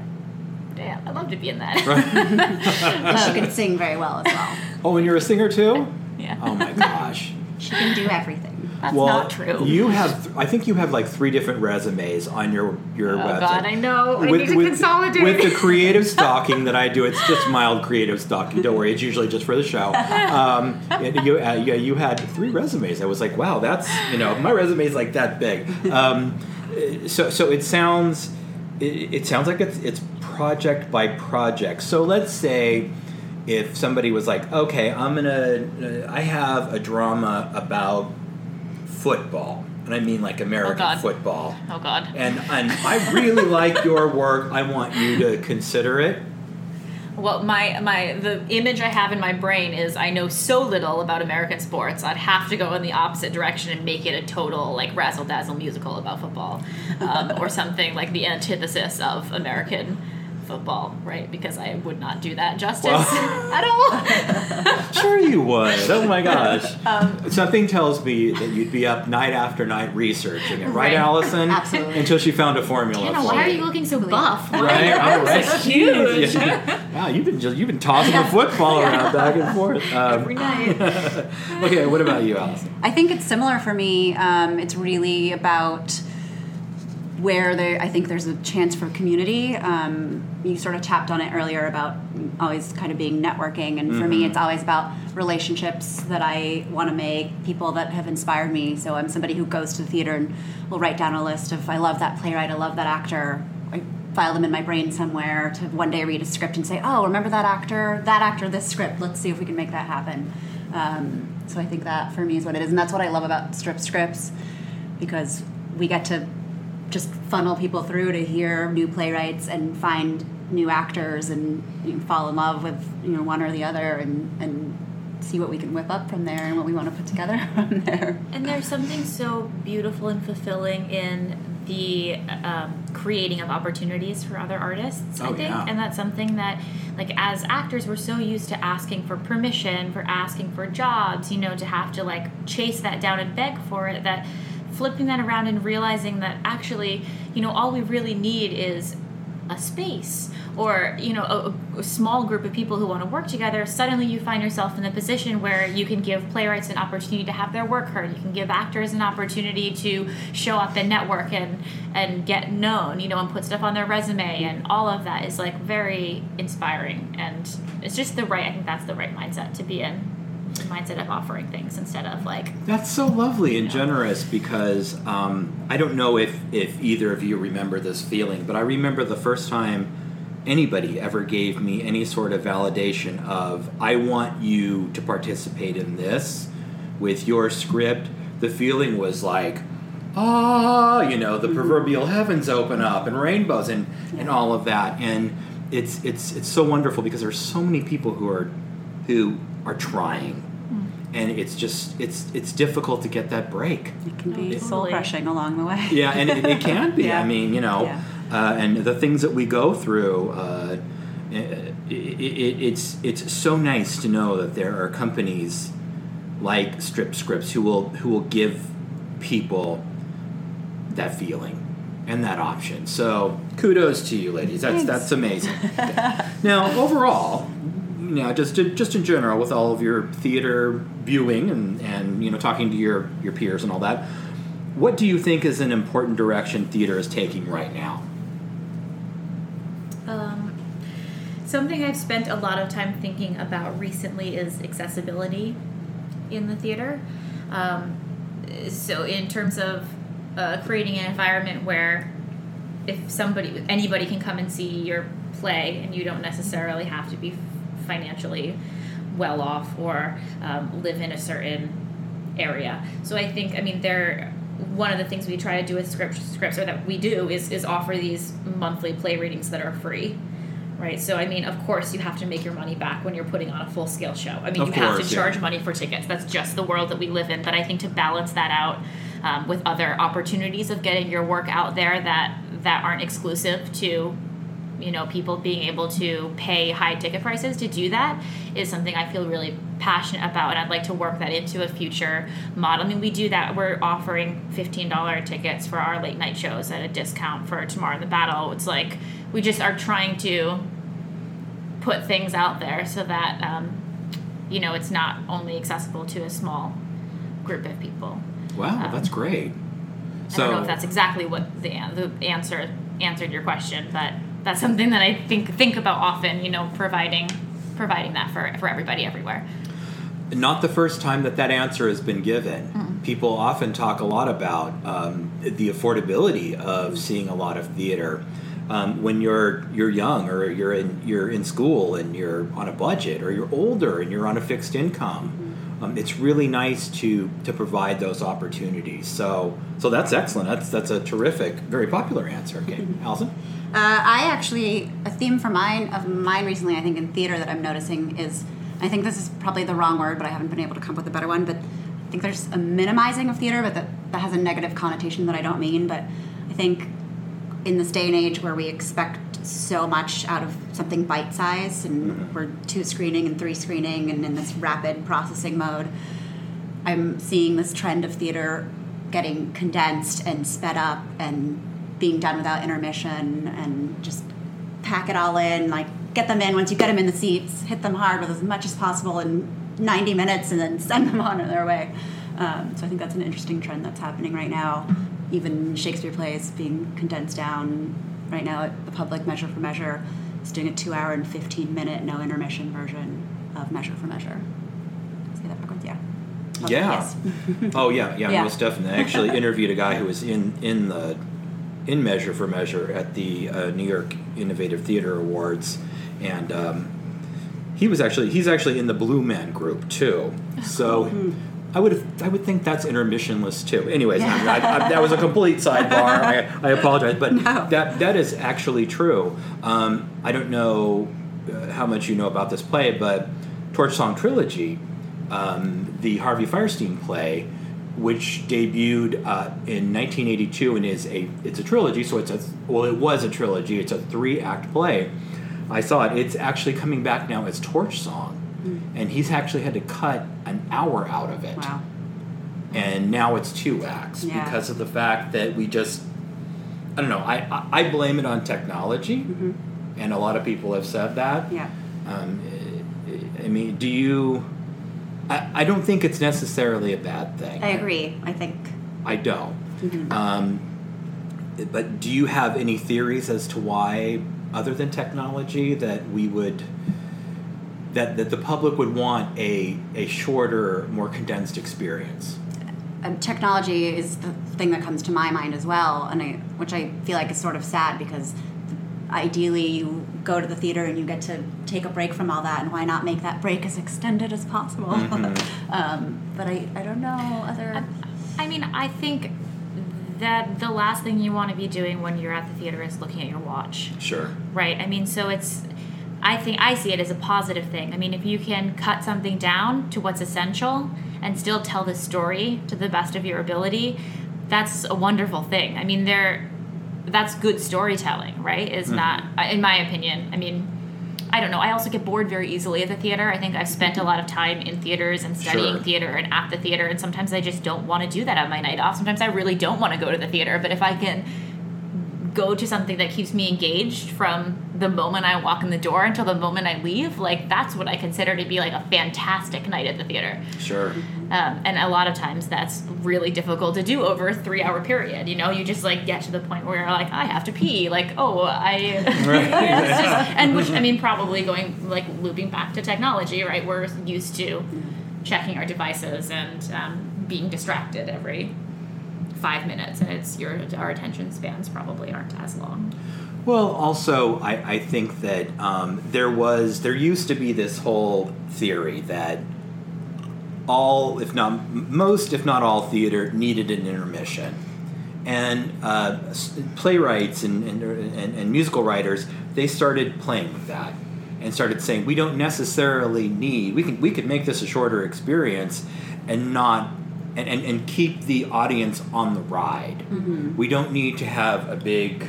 damn, I'd love to be in that. And she can sing very well as well. Oh, and you're a singer too? yeah, Oh my gosh. She can do everything. That's well, not true. You have, I think you have like three different resumes on your your oh website. God, I know. I need to consolidate. With the creative stalking that I do, it's just mild creative stalking. Don't worry, it's usually just for the show. Um, you, uh, you had three resumes. I was like, wow, that's you know, my resume is like that big. Um, so, so it sounds, it, it sounds like it's it's project by project. So let's say if somebody was like, okay, I'm gonna, I have a drama about football, and I mean like American God. football oh God. and and I really like your work. I want you to consider it. Well, my my the image I have in my brain is I know so little about American sports. I'd have to go in the opposite direction and make it a total like razzle dazzle musical about football, um, or something like the antithesis of American football, right? Because I would not do that justice Well- at all. Sure, you would. Oh my gosh. Um, Something tells me that you'd be up night after night researching it, right, Right. Allison? Absolutely. Until she found a formula. Anna, for why are you looking so buff? Right, are all your right. arms so huge? Yeah. Wow, you've been just, you've been tossing the football around back and forth. Um, Every night. okay, what about you, Allison? I think it's similar for me. Um, it's really about where there. I think there's a chance for community. Um, you sort of tapped on it earlier about always kind of being networking, and for me, it's always about relationships that I want to make, people that have inspired me. So I'm somebody who goes to the theater and will write down a list of I love that playwright, I love that actor. I file them in my brain somewhere to one day read a script and say, oh, remember that actor, that actor, this script. Let's see if we can make that happen. Um, so I think that for me is what it is, and that's what I love about strip scripts because we get to just funnel people through to hear new playwrights and find new actors and you know, fall in love with you know one or the other and and see what we can whip up from there and what we want to put together from there. And there's something so beautiful and fulfilling in the um, creating of opportunities for other artists, I Oh, think. yeah. And that's something that, like, as actors, we're so used to asking for permission, for asking for jobs, you know, to have to, like, chase that down and beg for it, that flipping that around and realizing that actually, you know, all we really need is a space or you know a, a small group of people who want to work together. Suddenly you find yourself in the position where you can give playwrights an opportunity to have their work heard. You can give actors an opportunity to show up and network and and get known you know and put stuff on their resume and all of that is like very inspiring and it's just the right i think that's the right mindset to be in mindset of offering things instead of like That's so lovely and generous because um, I don't know if, if either of you remember this feeling, but I remember the first time anybody ever gave me any sort of validation of, I want you to participate in this with your script. The feeling was like, ah, you know, the proverbial heavens open up and rainbows and, and all of that. And it's, it's, it's so wonderful because there's so many people who are, who are trying and it's just it's it's difficult to get that break It can be Totally. soul crushing along the way. yeah and it, it can be Yeah. i mean you know Yeah. uh, and the things that we go through uh, it, it, it's it's so nice to know that there are companies like strip scripts who will who will give people that feeling and that option so kudos to you ladies that's Thanks. that's amazing now overall know, just just in general, with all of your theater viewing and, and you know talking to your, your peers and all that, what do you think is an important direction theater is taking right now? Um, something I've spent a lot of time thinking about recently is accessibility in the theater. Um, so, in terms of uh, creating an environment where if somebody, anybody can come and see your play, and you don't necessarily have to be financially well off or um, live in a certain area. So, I think, I mean, there one of the things we try to do with script scripts or that we do is is offer these monthly play readings that are free right so i mean of course you have to make your money back when you're putting on a full scale show i mean Of you have course, to yeah. charge money for tickets that's just the world that we live in but i think to balance that out um, with other opportunities of getting your work out there that that aren't exclusive to you know people being able to pay high ticket prices to do that is something i feel really passionate about and i'd like to work that into a future model. I mean we do that. We're offering $15 tickets for our late night shows at a discount for tomorrow in the battle. It's like we just are trying to put things out there so that um, you know it's not only accessible to a small group of people. Wow, Um, that's great. I don't know if that's exactly what the the answer answered your question, but that's something that I think think about often. You know, providing providing that for for everybody everywhere. not the first time that that answer has been given. Mm-hmm. People often talk a lot about um, the affordability of seeing a lot of theater. Um, when you're you're young or you're in you're in school and you're on a budget or you're older and you're on a fixed income, Mm-hmm. um, it's really nice to to provide those opportunities. So so that's excellent. That's that's a terrific, very popular answer. Okay, Mm-hmm. Allison. Uh, I actually a theme for mine of mine recently. I think in theater that I'm noticing is I think this is probably the wrong word, but I haven't been able to come up with a better one. But I think there's a minimizing of theater, but that that has a negative connotation that I don't mean. But I think in this day and age where we expect so much out of something bite sized, and we're two screening and three screening, and in this rapid processing mode. I'm seeing this trend of theater getting condensed and sped up and being done without intermission and just pack it all in, like get them in once you get them in the seats, hit them hard with as much as possible in 90 minutes and then send them on their way. Um, so I think that's an interesting trend that's happening right now. Even Shakespeare plays being condensed down right now at the public Measure for Measure is doing a two hour and 15 minute no intermission version of Measure for Measure. Say that backwards, yeah. Public, Yeah. yes. Oh yeah, yeah, Yeah. most definitely. I actually interviewed a guy who was in in the in Measure for Measure at the uh, New York Innovative Theater Awards, and um, he was actually he's actually in the Blue Man group too. So. I would I would think that's intermissionless too. Anyways, I mean, I, I, that was a complete sidebar. I, I apologize, but No. that that is actually true. Um, I don't know uh, how much you know about this play, but Torch Song Trilogy, um, the Harvey Fierstein play, which debuted uh, in 1982 and is a it's a trilogy. So it's a well, it was a trilogy. It's a three act play. I saw it. It's actually coming back now as Torch Song, and he's actually had to cut an hour out of it Wow. and now it's two acts Yeah. because of the fact that we just I don't know I I, I blame it on technology and a lot of people have said that Yeah. um, I mean do you I, I don't think it's necessarily a bad thing I agree. I think I don't um, but do you have any theories as to why other than technology that we would that, that the public would want a, a shorter, more condensed experience. um, technology is the thing that comes to my mind as well, and I, which I feel like is sort of sad because ideally you go to the theater and you get to take a break from all that, and why not make that break as extended as possible? um, but I, I don't know other. I mean, I think that the last thing you want to be doing when you're at the theater is looking at your watch. Sure. Right. I mean, so it's. I think I see it as a positive thing. I mean, if you can cut something down to what's essential and still tell the story to the best of your ability, that's a wonderful thing. I mean, there, that's good storytelling, right? Is mm-hmm. not, uh, in my opinion. I mean, I don't know. I also get bored very easily at the theater. I think I've spent a lot of time in theaters and studying Sure. theater and at the theater, and sometimes I just don't want to do that on my night off. Sometimes I really don't want to go to the theater, but if I can go to something that keeps me engaged from the moment I walk in the door until the moment I leave, like that's what I consider to be like a fantastic night at the theater. Sure. Um, and a lot of times that's really difficult to do over a three hour period. You know, you just like get to the point where you're like, I have to pee. Like, oh, I. Just- and which, I mean, probably going, like, looping back to technology, right? We're used to checking our devices and um, being distracted every five minutes, and it's your our attention spans probably aren't as long. Well, also, I, I think that um, there was, there used to be this whole theory that all, if not most, if not all, theater needed an intermission. And uh, playwrights and, and, and, and musical writers, they started playing with that and started saying, we don't necessarily need, we, can, we could make this a shorter experience and not, and, and, and keep the audience on the ride. We don't need to have a big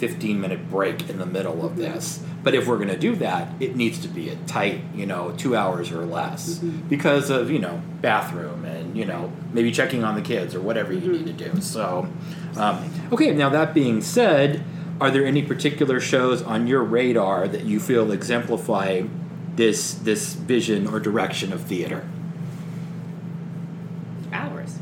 15 minute break in the middle of mm-hmm. this. But if we're going to do that, it needs to be a tight, you know, two hours or less mm-hmm. because of, you know, bathroom and, you know, maybe checking on the kids or whatever you need to mm-hmm. do. So, um, okay, now that being said, are there any particular shows on your radar that you feel exemplify this this vision or direction of theater?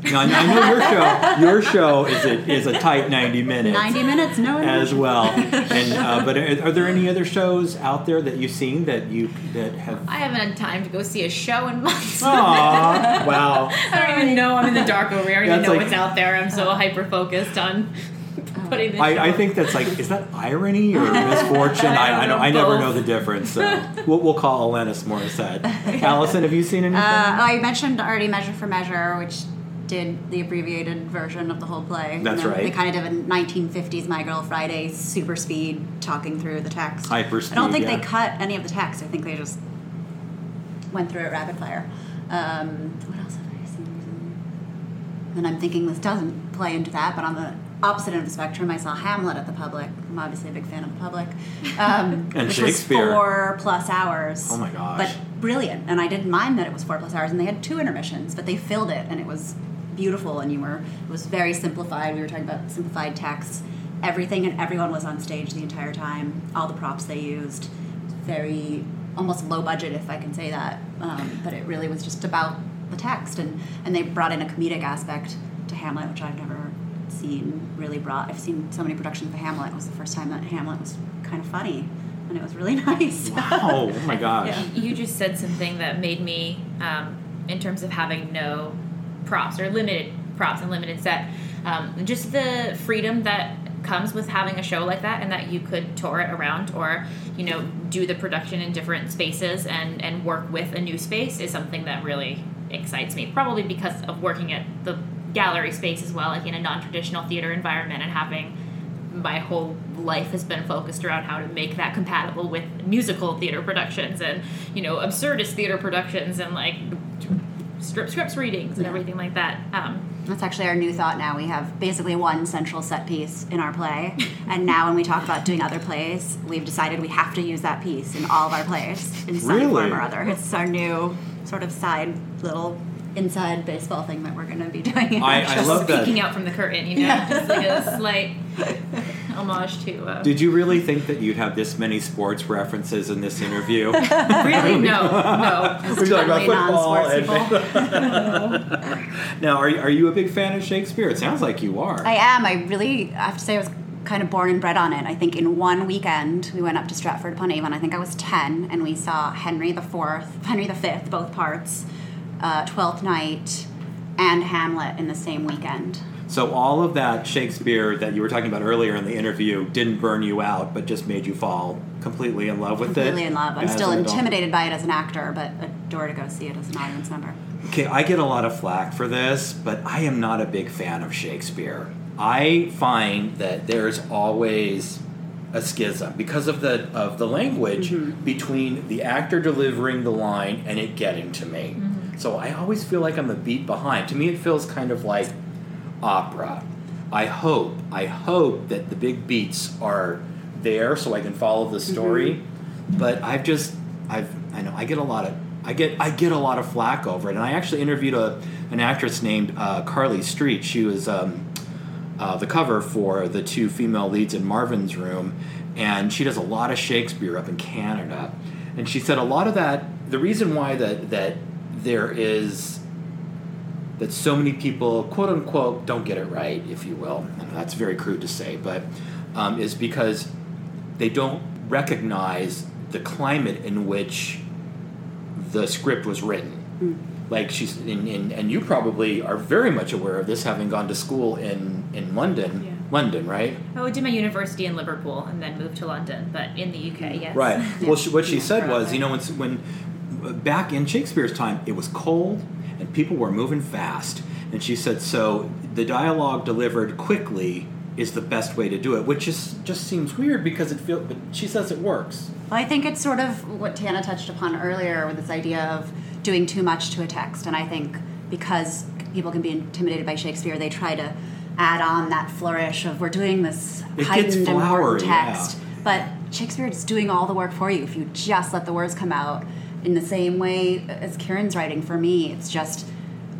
Hours. Now, I I know your show. Your show is a, is a tight ninety minutes. 90 minutes, no as intermission. well. And uh, but are, are there any other shows out there that you've seen that you that have? I haven't had time to go see a show in months. Aw, wow. I don't even know I'm in the dark over here. I don't even That's know like- what's out there. I'm so hyper focused on putting this. I, I think that's like is that irony or misfortune? I, I, don't, I never know the difference. So we'll, we'll call Alanis Morissette. Allison, have you seen anything? Uh, I mentioned already Measure for Measure, which did the abbreviated version of the whole play. That's right. They kind of did a 1950s My Girl Friday super speed talking through the text. Hyper I don't think yeah. they cut any of the text. I think they just went through it rapid fire. Um, what else have I seen recently? And I'm thinking this doesn't play into that, but on the opposite end of the spectrum, I saw Hamlet at the Public. I'm obviously a big fan of the Public. Um, And which Shakespeare. was four plus hours. Oh my gosh. But brilliant, and I didn't mind that it was four plus hours, and they had two intermissions, but they filled it, and it was beautiful, and you were it was very simplified. We were talking about simplified text. Everything and everyone was on stage the entire time. All the props they used, very almost low budget, if I can say that. Um, but it really was just about the text, and and they brought in a comedic aspect to Hamlet, which I've never seen really brought. I've seen so many productions of Hamlet. It was the first time that Hamlet was kind of funny, and it was really nice. Wow! Oh my gosh! Yeah. You just said something that made me, um, in terms of having no props or limited props and limited set, um, just the freedom that comes with having a show like that and that you could tour it around or you know do the production in different spaces and and work with a new space is something that really excites me probably because of working at the gallery space as well like in a non-traditional theater environment and having my whole life has been focused around how to make that compatible with musical theater productions and you know absurdist theater productions and like strip scripts readings and Yeah. everything like that um, That's actually our new thought now. We have basically one central set piece in our play. and now when we talk about doing other plays, we've decided we have to use that piece in all of our plays in some Really? form or other. It's our new sort of side little inside baseball thing that we're going to be doing. I- our I love that. peeking out from the curtain you know just like a slight homage to uh, Did you really think that you'd have this many sports references in this interview? really no no We're talking about football non-sports and- people. now, are you, are you a big fan of Shakespeare? It sounds like you are. I am. I really I have to say I was kind of born and bred on it. I think in one weekend we went up to Stratford upon Avon. I think I was ten, and we saw Henry the Fourth, Henry the Fifth, both parts, uh, Twelfth Night, and Hamlet in the same weekend. So all of that Shakespeare that you were talking about earlier in the interview didn't burn you out, but just made you fall completely in love with it. Completely in love. I'm still intimidated by it as an actor, but adore to go see it as an audience member. Okay, I get a lot of flack for this, but I am not a big fan of Shakespeare. I find that there's always a schism because of the of the language mm-hmm. between the actor delivering the line and it getting to me. Mm-hmm. So I always feel like I'm a beat behind. To me, it feels kind of like opera. I hope, I hope that the big beats are there so I can follow the story. But I've just, I've, I know I get a lot of, I get, I get a lot of flack over it. And I actually interviewed a, an actress named uh, Carly Street. She was um, uh, the cover for the two female leads in Marvin's Room, and she does a lot of Shakespeare up in Canada. And she said a lot of that. The reason why that that there is that so many people, quote unquote, don't get it right, if you will. And that's very crude to say, but um, is because they don't recognize the climate in which the script was written. Like she's, in, in, and you probably are very much aware of this, having gone to school in in London, Yeah. London, right? I did my university in Liverpool and then moved to London, but in the UK, yes. Right. Well, she, what she Yeah, said was, you know, when, when back in Shakespeare's time, it was cold and people were moving fast, and she said so. The dialogue delivered quickly is the best way to do it, which is just seems weird because it feels. But she says it works. Well, I think it's sort of what Tana touched upon earlier with this idea of doing too much to a text. And I think because people can be intimidated by Shakespeare, they try to add on that flourish of we're doing this It heightened flowery, important text. But Shakespeare is doing all the work for you if you just let the words come out. In the same way as Kieran's writing for me, it's just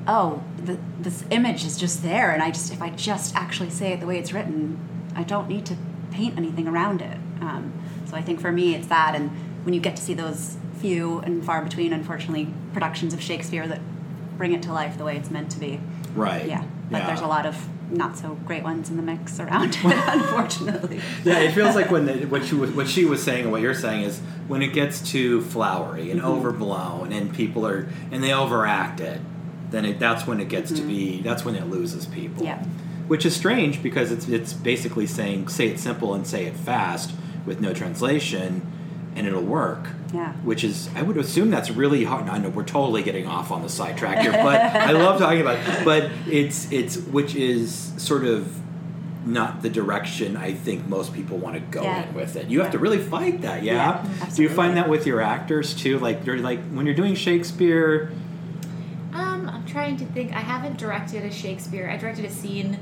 oh, the, this image is just there, and I just if I just actually say it the way it's written, I don't need to paint anything around it. Um, so I think for me, it's that, and when you get to see those few and far between, unfortunately, productions of Shakespeare that bring it to life the way it's meant to be. Right. Yeah, but Yeah. there's a lot of not so great ones in the mix around it, unfortunately. Yeah, it feels like when the, what she was what she was saying and what you're saying is when it gets too flowery and mm-hmm. overblown and people are and they overact it, then it, that's when it gets to mm-hmm. be that's when it loses people. Yeah. Which is strange because it's it's basically saying say it simple and say it fast with no translation and it'll work. Yeah. Which is I would assume that's really hard. I know we're totally getting off on the sidetrack here, but I love talking about it. But it's it's which is sort of not the direction I think most people want to go Yeah. in with it. You have to Yeah. really really fight that, yeah. Yeah, Do you find that with your actors too? Like you're like when you're doing Shakespeare, Um, I'm trying to think. I haven't directed a Shakespeare. I directed a scene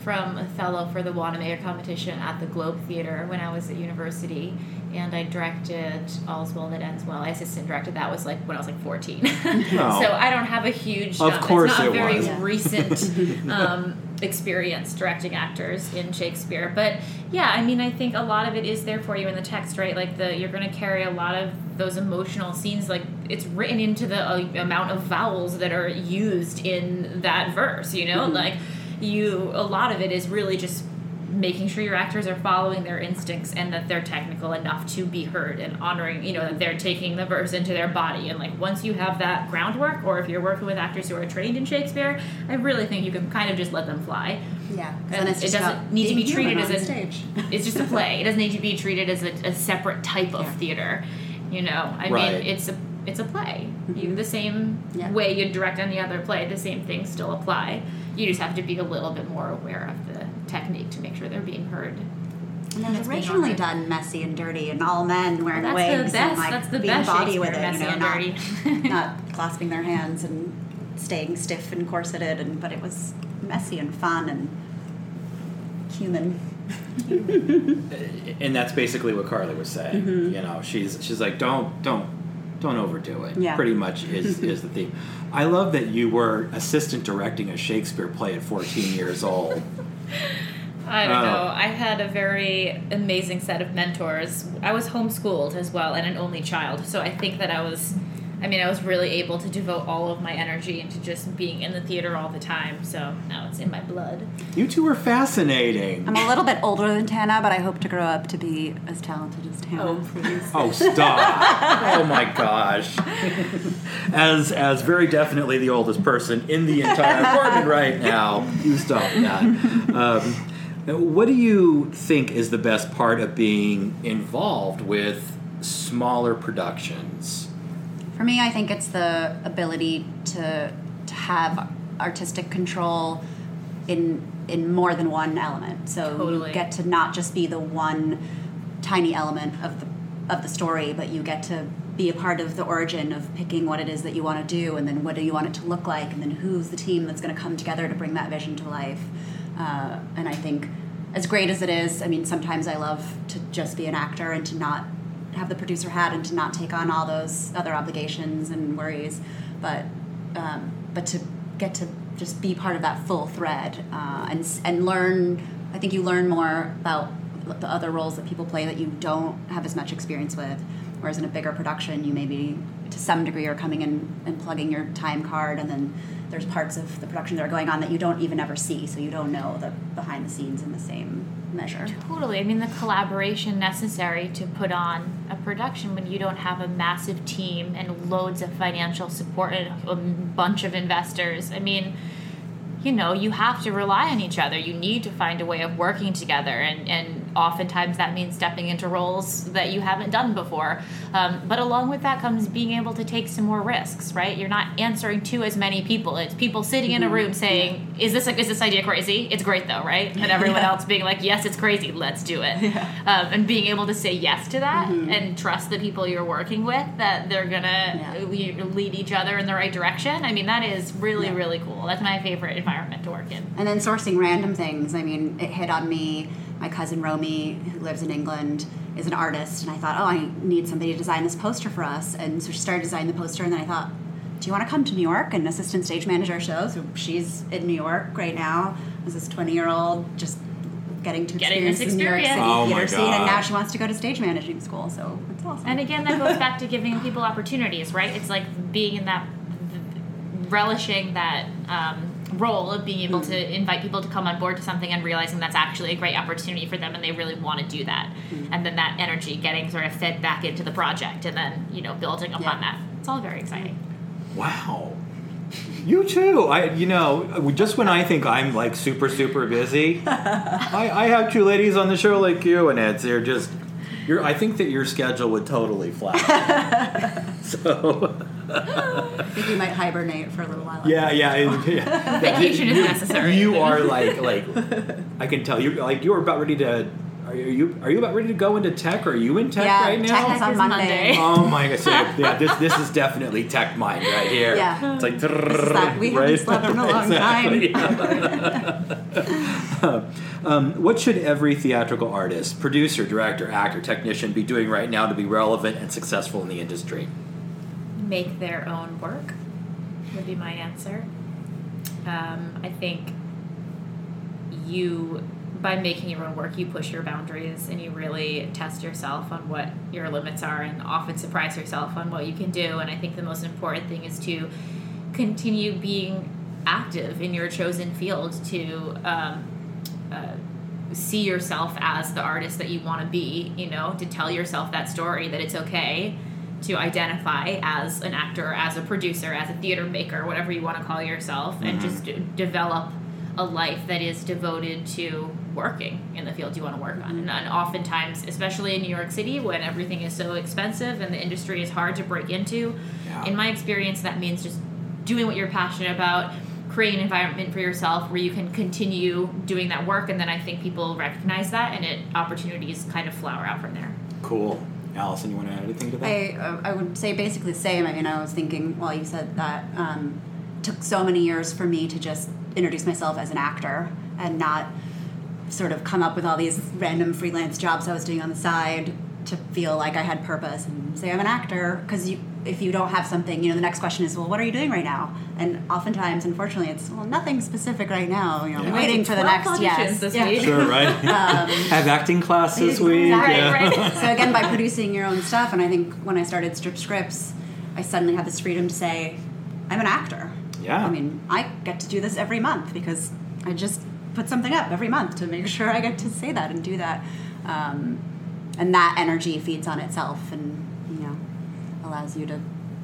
from Othello for the Wanamaker competition at the Globe Theater when I was at university, and I directed All's Well That Ends Well. I assistant directed that was like when I was like 14. so I don't have a huge. Of um, course it's not it a very was. Recent um, experience directing actors in Shakespeare, but yeah, I mean, I think a lot of it is there for you in the text, right? Like the you're going to carry a lot of those emotional scenes. Like it's written into the uh, amount of vowels that are used in that verse. You know, like you a lot of it is really just making sure your actors are following their instincts and that they're technical enough to be heard and honoring you know that they're taking the verse into their body and like once you have that groundwork or if you're working with actors who are trained in shakespeare i really think you can kind of just let them fly yeah And it doesn't need to be treated as a- stage. it's just a play it doesn't need to be treated as a, a separate type of Yeah. theater you know i Right. mean it's a it's a play you the same Yeah. way you direct any other play the same things still apply you just have to be a little bit more aware of the technique to make sure they're being heard And it was originally done messy and dirty, and all men wearing Well, that's the wigs best- and like that's the being best body with Shakespeare, it, you know, and not, dirty. not clasping their hands and staying stiff and corseted, and but it was messy and fun and human. and that's basically what Carly was saying. Mm-hmm. You know, she's she's like, don't don't don't overdo it. Yeah. Pretty much is is the theme. I love that you were assistant directing a Shakespeare play at 14 years old. I don't Oh. know. I had a very amazing set of mentors. I was homeschooled as well and an only child, so I think that I was I mean, I was really able to devote all of my energy into just being in the theater all the time. So now it's in my blood. You two are fascinating. I'm a little bit older than Tana, but I hope to grow up to be as talented as Tana. Oh, please. Oh, stop! oh my gosh! As as very definitely the oldest person in the entire apartment right now, you stop that. Um, what do you think is the best part of being involved with smaller productions? For me, I think it's the ability to to have artistic control in in more than one element. So Totally. you get to not just be the one tiny element of the of the story, but you get to be a part of the origin of picking what it is that you want to do, and then what do you want it to look like, and then who's the team that's going to come together to bring that vision to life. Uh, and I think, as great as it is, I mean, sometimes I love to just be an actor and to not have the producer hat and to not take on all those other obligations and worries, but um, but to get to just be part of that full thread uh, and and learn. I think you learn more about the other roles that people play that you don't have as much experience with. Whereas in a bigger production, you maybe to some degree are coming in and plugging your time card, and then there's parts of the production that are going on that you don't even ever see, so you don't know the behind the scenes in the same measure. Totally. I mean, the collaboration necessary to put on a production when you don't have a massive team and loads of financial support and a bunch of investors. I mean, you know, you have to rely on each other. You need to find a way of working together, and, and oftentimes that means stepping into roles that you haven't done before. Um, but along with that comes being able to take some more risks, right? You're not answering to as many people. It's people sitting in a room saying, "Is this is this idea crazy? It's great though, right?" And everyone Yeah. else being like, "Yes, it's crazy. Let's do it." Um, and being able to say yes to that and trust the people you're working with that they're gonna Yeah. lead each other in the right direction. I mean, that is really Yeah. really cool. That's my favorite environment to work in. And then sourcing random things. I mean, it hit on me. My cousin Romy, who lives in England, is an artist, and I thought, oh, I need somebody to design this poster for us. And so she started designing the poster, and then I thought, do you want to come to New York and assistant stage manager shows? So she's in New York right now as this 20 year old, just getting to Getting experience this the New York City experience. Oh my theater scene, and now she wants to go to stage managing school. So it's awesome. And again, that goes back to giving people opportunities, right? It's like being in that, relishing that um, role of being able to mm-hmm. invite people to come on board to something and realizing that's actually a great opportunity for them and they really want to do that. Mm-hmm. And then that energy getting sort of fed back into the project and then, you know, building upon Yeah. that. It's all very exciting. Wow. You too. I, you know, just when I think I'm like super, super busy, I, I have two ladies on the show like you, and it's they're just. You're, I think that your schedule would totally flat. so I think we might hibernate for a little while. yeah, yeah, and- yeah. Vacation is necessary. You are like like I can tell you like you are about ready to. Are you are you about ready to go into tech? Or are you in tech Yeah, right now? tech is on Monday. Monday. Oh my god! So, yeah, this this is definitely tech mind right here. Yeah. it's like that- we haven't slept in a long Exactly. um, what should every theatrical artist, producer, director, actor, technician be doing right now to be relevant and successful in the industry? Make their own work would be my answer. Um, I think you, by making your own work, you push your boundaries and you really test yourself on what your limits are and often surprise yourself on what you can do. And I think the most important thing is to continue being active in your chosen field to um, uh, see yourself as the artist that you want to be, you know, to tell yourself that story that it's okay to identify as an actor, as a producer, as a theater maker, whatever you want to call yourself, and mm-hmm. just d- develop a life that is devoted to working in the field you want to work on. And, and oftentimes, especially in New York City, when everything is so expensive and the industry is hard to break into, Yeah. in my experience, that means just doing what you're passionate about, creating an environment for yourself where you can continue doing that work, and then I think people recognize that, and it opportunities kind of flower out from there. Cool. Allison, you want to add anything to that? I, uh, I would say basically the same. I mean, I was thinking while you said that um, took so many years for me to just introduce myself as an actor and not sort of come up with all these random freelance jobs I was doing on the side to feel like I had purpose and say I'm an actor because you if you don't have something you know the next question is well what are you doing right now and oftentimes unfortunately it's well nothing specific right now you know Yeah. waiting for the 12 next auditions yes this Yeah. week. Sure, right? Have acting class this week. Exactly. Yeah. Right, right. so again by producing your own stuff and i think when i started strip scripts i suddenly had this freedom to say i'm an actor Yeah. i mean i get to do this every month because i just put something up every month to make sure i get to say that and do that um, and that energy feeds on itself and you know allows you to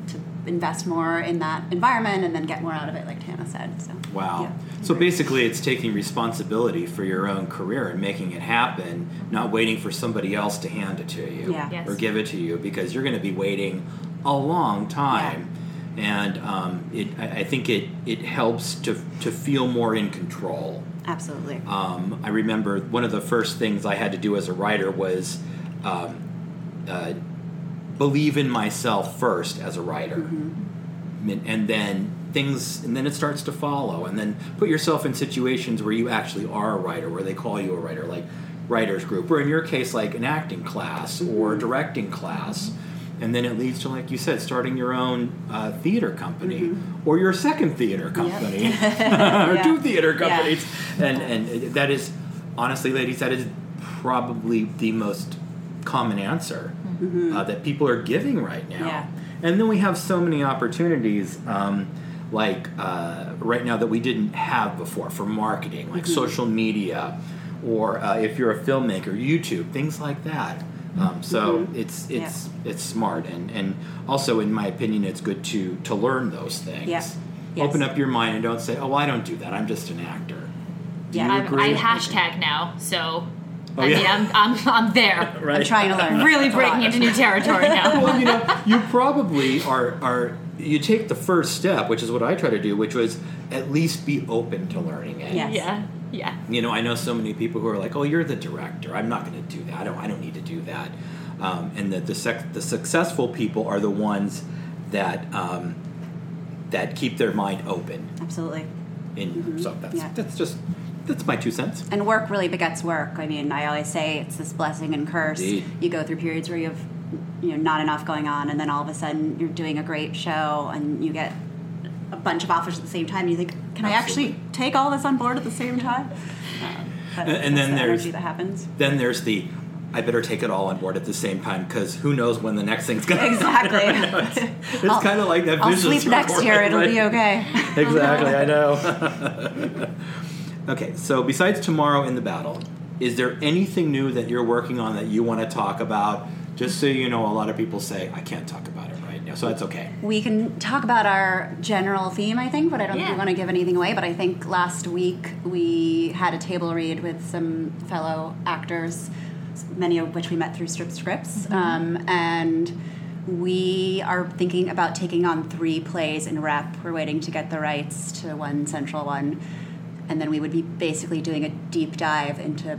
to invest more in that environment and then get more out of it like tana said so Wow. yeah. So basically, it's taking responsibility for your own career and making it happen, not waiting for somebody else to hand it to you Yeah. Yes. or give it to you because you're going to be waiting a long time. And um, it, I, I think it, it helps to, to feel more in control. absolutely Um, I remember one of the first things I had to do as a writer was um, uh, believe in myself first as a writer, mm-hmm. and, and then things, and then it starts to follow, and then put yourself in situations where you actually are a writer, where they call you a writer, like writers group, or in your case, like an acting class or mm-hmm. directing class. And then it leads to, like you said, starting your own uh, theater company mm-hmm. or your second theater company. Or Yeah. two theater Yeah. companies, and and that is honestly, ladies, that is probably the most common answer uh, that people are giving right now. Yeah. And then we have so many opportunities, um, like uh, right now that we didn't have before for marketing, like social media, or uh, if you're a filmmaker, YouTube, things like that. Um, so it's it's it's smart, and and also in my opinion, it's good to to learn those things. Yeah. Yes. Open up your mind and don't say, "Oh, I don't do that. I'm just an actor." Do Yeah. I'm. I hashtag now, so Oh, I yeah. mean, I'm, I'm, I'm there. right. i'm trying to learn Really breaking into new territory now. well, you know, you probably are are you take the first step, which is what I try to do, which was at least be open to learning it. Yes. yeah, yeah. You know, I know so many people who are like, "Oh, you're the director. I'm not going to do that. I don't. I don't need to do that." Um, and that the sec- the successful people are the ones that um, that keep their mind open. absolutely In so that's Yeah. that's just that's my two cents. and work really begets work. I mean, I always say it's this blessing and curse. Indeed. You go through periods where you have, you know, not enough going on, and then all of a sudden you're doing a great show, and you get a bunch of offers at the same time. And you think, can I actually take all this on board at the same time? Um, And- and then the there's- that happens. Then there's the I better take it all on board at the same time because who knows when the next thing's gonna Exactly. it's it's I'll- kind of like that. I'll sleep next year. It'll be okay. exactly, I know. Okay, so besides tomorrow in the battle, is there anything new that you're working on that you want to talk about? Just so you know, a lot of people say I can't talk about it right now, so that's okay. We can talk about our general theme, I think, but I don't think Yeah. we want to give anything away. But I think last week we had a table read with some fellow actors, many of which we met through Strip Scripts. Um, and we are thinking about taking on three plays in rep. We're waiting to get the rights to one central one. And then we would be basically doing a deep dive into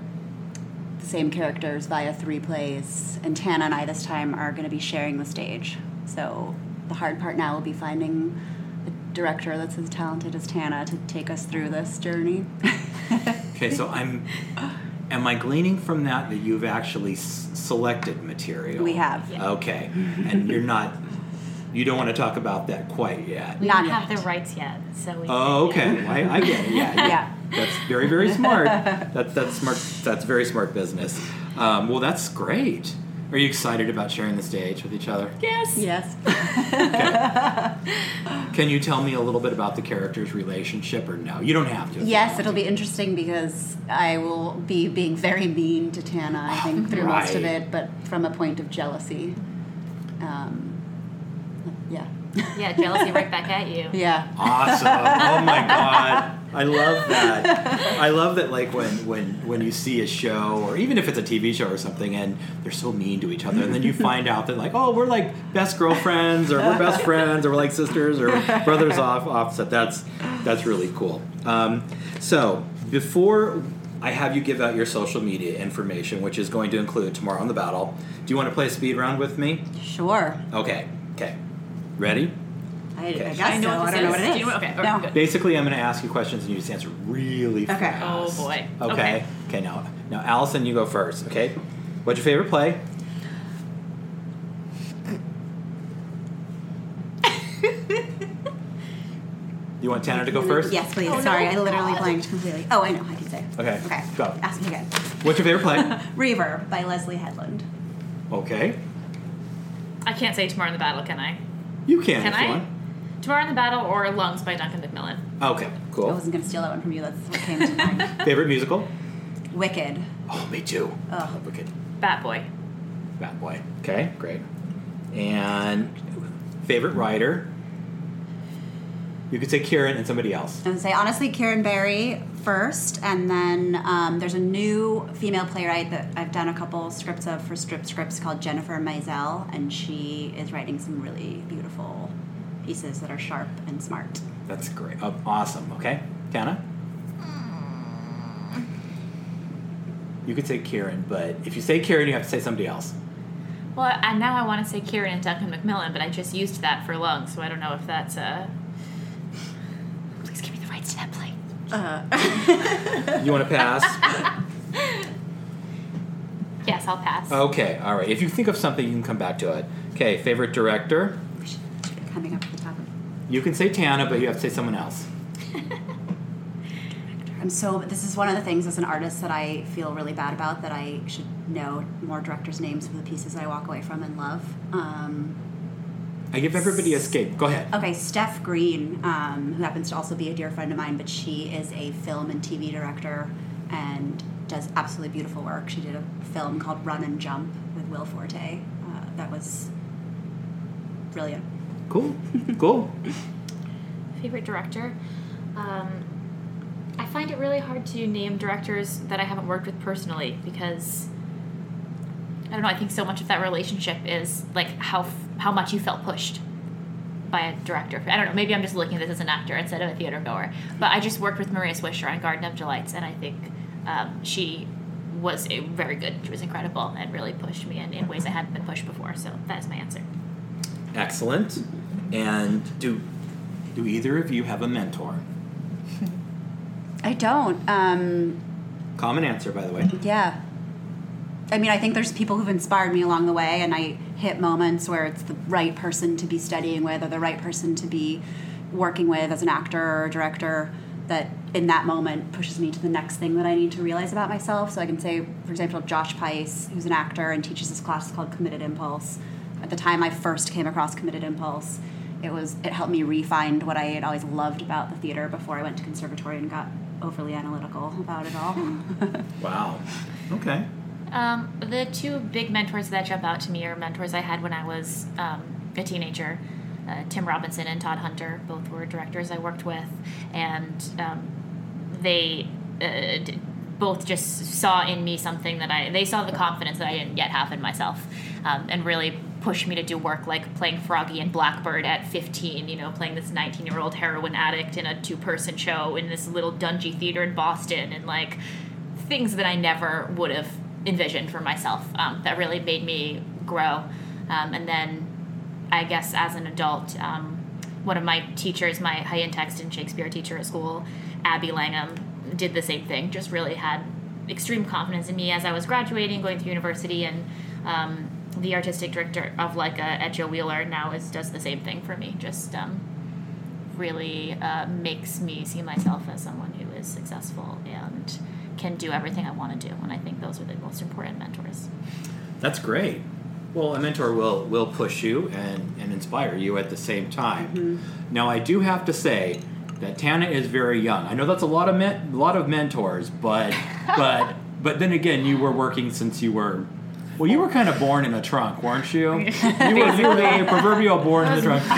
the same characters via three plays, and Tana and I this time are going to be sharing the stage. So the hard part now will be finding a director that's as talented as Tana to take us through this journey. Okay, so I'm. Am I gleaning from that that you've actually s- selected material? We have. Okay, and you're not. You don't want to talk about that quite yet. We Not don't have the rights yet, so we. Oh, okay. I, I get it. Yeah, Yeah. That's very, very smart. That's that's smart. That's very smart business. Um, well, that's great. Are you excited about sharing the stage with each other? Yes. yes. okay. Can you tell me a little bit about the characters' relationship, or no? You don't have to. Yes, it'll to. be interesting because I will be being very mean to Tana, I think, through most of it, but from a point of jealousy. Um, yeah. Yeah, jealousy right back at you. yeah. Awesome! Oh my god, I love that. I love that. Like when when when you see a show, or even if it's a TV show or something, and they're so mean to each other, and then you find out that like, oh, we're like best girlfriends, or we're best friends, or we're like sisters, or brothers off offset. That's that's really cool. Um, so before. I have you give out your social media information, which is going to include tomorrow on the battle. Do you want to play a speed round with me? Sure. Okay. Okay. Ready? I, Okay. I guess I know so. I don't know what it is. Do you know- okay, okay, No. good. Basically, I'm going to ask you questions and you just answer really Okay. fast. Oh, boy. Okay. Okay. Okay. Now, now, Allison, you go first. Okay. What's your favorite play? you want Tana to go first? Yes, please. Oh, Sorry, no. I literally oh, blanked completely. Oh, I know. I can say. Okay, Okay. go. Ask me again. What's your favorite play? Reverb by Leslye Headland. okay. I can't say tomorrow in the battle, can I? You can, Can if you I? want. Tomorrow in the battle or Lungs by Duncan Macmillan. Okay. Cool. I wasn't going to steal that one from you. That's what came to mind. favorite musical? Wicked. Oh, me too. I Ugh. love Wicked. Bat Boy. Bad boy. Okay, great. And favorite writer? You could say Kieran and somebody else. I would say honestly, Kieran Barry first, and then um, there's a new female playwright that I've done a couple scripts of for strip scripts called Jennifer Mizell, and she is writing some really beautiful pieces that are sharp and smart. That's great. Oh, awesome. Okay, Tana. You could say Kieran, but if you say Kieran, you have to say somebody else. Well, and now I want to say Kieran and Duncan Macmillan, but I just used that for Lungs, so I don't know if that's uh Please give me the rights to that play. You want to pass? Yes, I'll pass. okay, all right. If you think of something, you can come back to it. Okay, favorite director? Coming up at the top of. You can say Tana, but you have to say someone else. I'm so. This is one of the things as an artist that I feel really bad about. That I should know more directors' names for the pieces I walk away from and love. Um, I give everybody a escape. Go ahead. Okay, Steph Green, um, who happens to also be a dear friend of mine, but she is a film and TV director and does absolutely beautiful work. She did a film called Run and Jump with Will Forte. Uh, that was brilliant. Cool. Cool. Favorite director? Um, I find it really hard to name directors that I haven't worked with personally because I don't know. I think so much of that relationship is like how how much you felt pushed by a director. I don't know. Maybe I'm just looking at this as an actor instead of a theater goer. But I just worked with Maria Swisher on Garden of Delights, and I think um, she was a, very good. She was incredible and really pushed me in, in ways I hadn't been pushed before. So that is my answer. Excellent. And do do either of you have a mentor? I don't. Um, Common answer, by the way. yeah. I mean, I think there's people who've inspired me along the way, and I hit moments where it's the right person to be studying with or the right person to be working with as an actor or a director that in that moment pushes me to the next thing that I need to realize about myself. So I can say, for example, Josh Pais, who's an actor and teaches this class called Committed Impulse. At the time I first came across Committed Impulse, it was it helped me refine what I had always loved about the theater before I went to conservatory and got overly analytical about it all. Wow. Okay. Um, the two big mentors that jump out to me are mentors I had when I was um, a teenager. Uh, Tim Robinson and Todd Hunter, both were directors I worked with, and um, they uh, d- both just saw in me something that I. They saw the confidence that I didn't yet have in myself, um, and really pushed me to do work like playing Froggy and Blackbird at 15. You know, playing this 19 year old heroin addict in a two person show in this little dungy theater in Boston, and like things that I never would have envisioned for myself um, that really made me grow. Um, and then I guess as an adult, um, one of my teachers, my high end text and Shakespeare teacher at school, Abby Langham, did the same thing. Just really had extreme confidence in me as I was graduating, going through university, and um, the artistic director of Leica at Joe Wheeler now is does the same thing for me. Just um, really uh, makes me see myself as someone who is successful and can do everything I want to do. And I think those are the most important mentors. That's great. Well, a mentor will will push you and, and inspire you at the same time. Mm-hmm. Now, I do have to say that Tana is very young. I know that's a lot of men, a lot of mentors, but but but then again, you were working since you were. Well, you were kind of born in a trunk, weren't you? You were, you were the proverbial born in the trunk.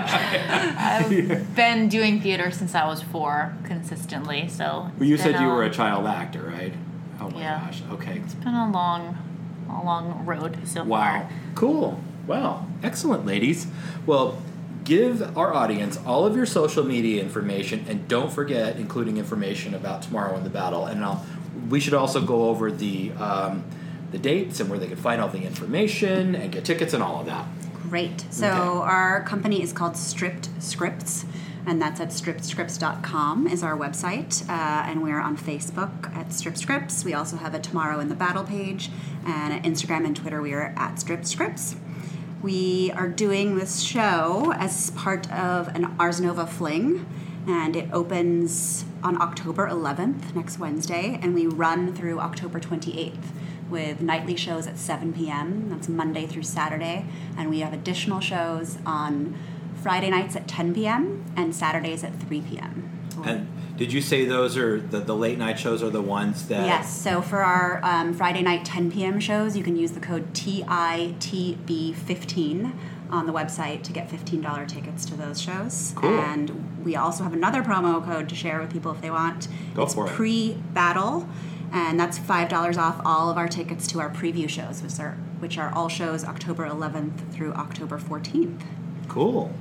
I've been doing theater since I was four consistently. So Well, you said been you were a a- child actor, right? Oh my Yeah. gosh. Okay. It's been a long, a long road so Wow. far. Wow! Cool. Wow. Excellent, ladies. Well, give our audience all of your social media information and don't forget including information about tomorrow in the battle. And I'll, we should also go over the um, the dates and where they can find all the information and get tickets and all of that. Great. So Okay. our company is called Stripped Scripts, and that's at strippedscripts.com is our website, uh, and we're on Facebook at Stripped Scripts. We also have a Tomorrow in the Battle page, and at Instagram and Twitter we are at Stripped Scripts. We are doing this show as part of an Ars Nova Fling, and it opens on October 11th, next Wednesday, and we run through October 28th with nightly shows at 7 p.m. That's Monday through Saturday, and we have additional shows on Friday nights at 10 p.m. and Saturdays at 3 p.m. And did you say those are the, the late night shows are the ones that Yes, so for our um, Friday night 10 p.m. shows, you can use the code TITB15 on the website to get $15 tickets to those shows. Cool. And we also have another promo code to share with people if they want. Go it's for it. pre battle, and that's $5 off all of our tickets to our preview shows, which are, which are all shows October 11th through October 14th. Cool.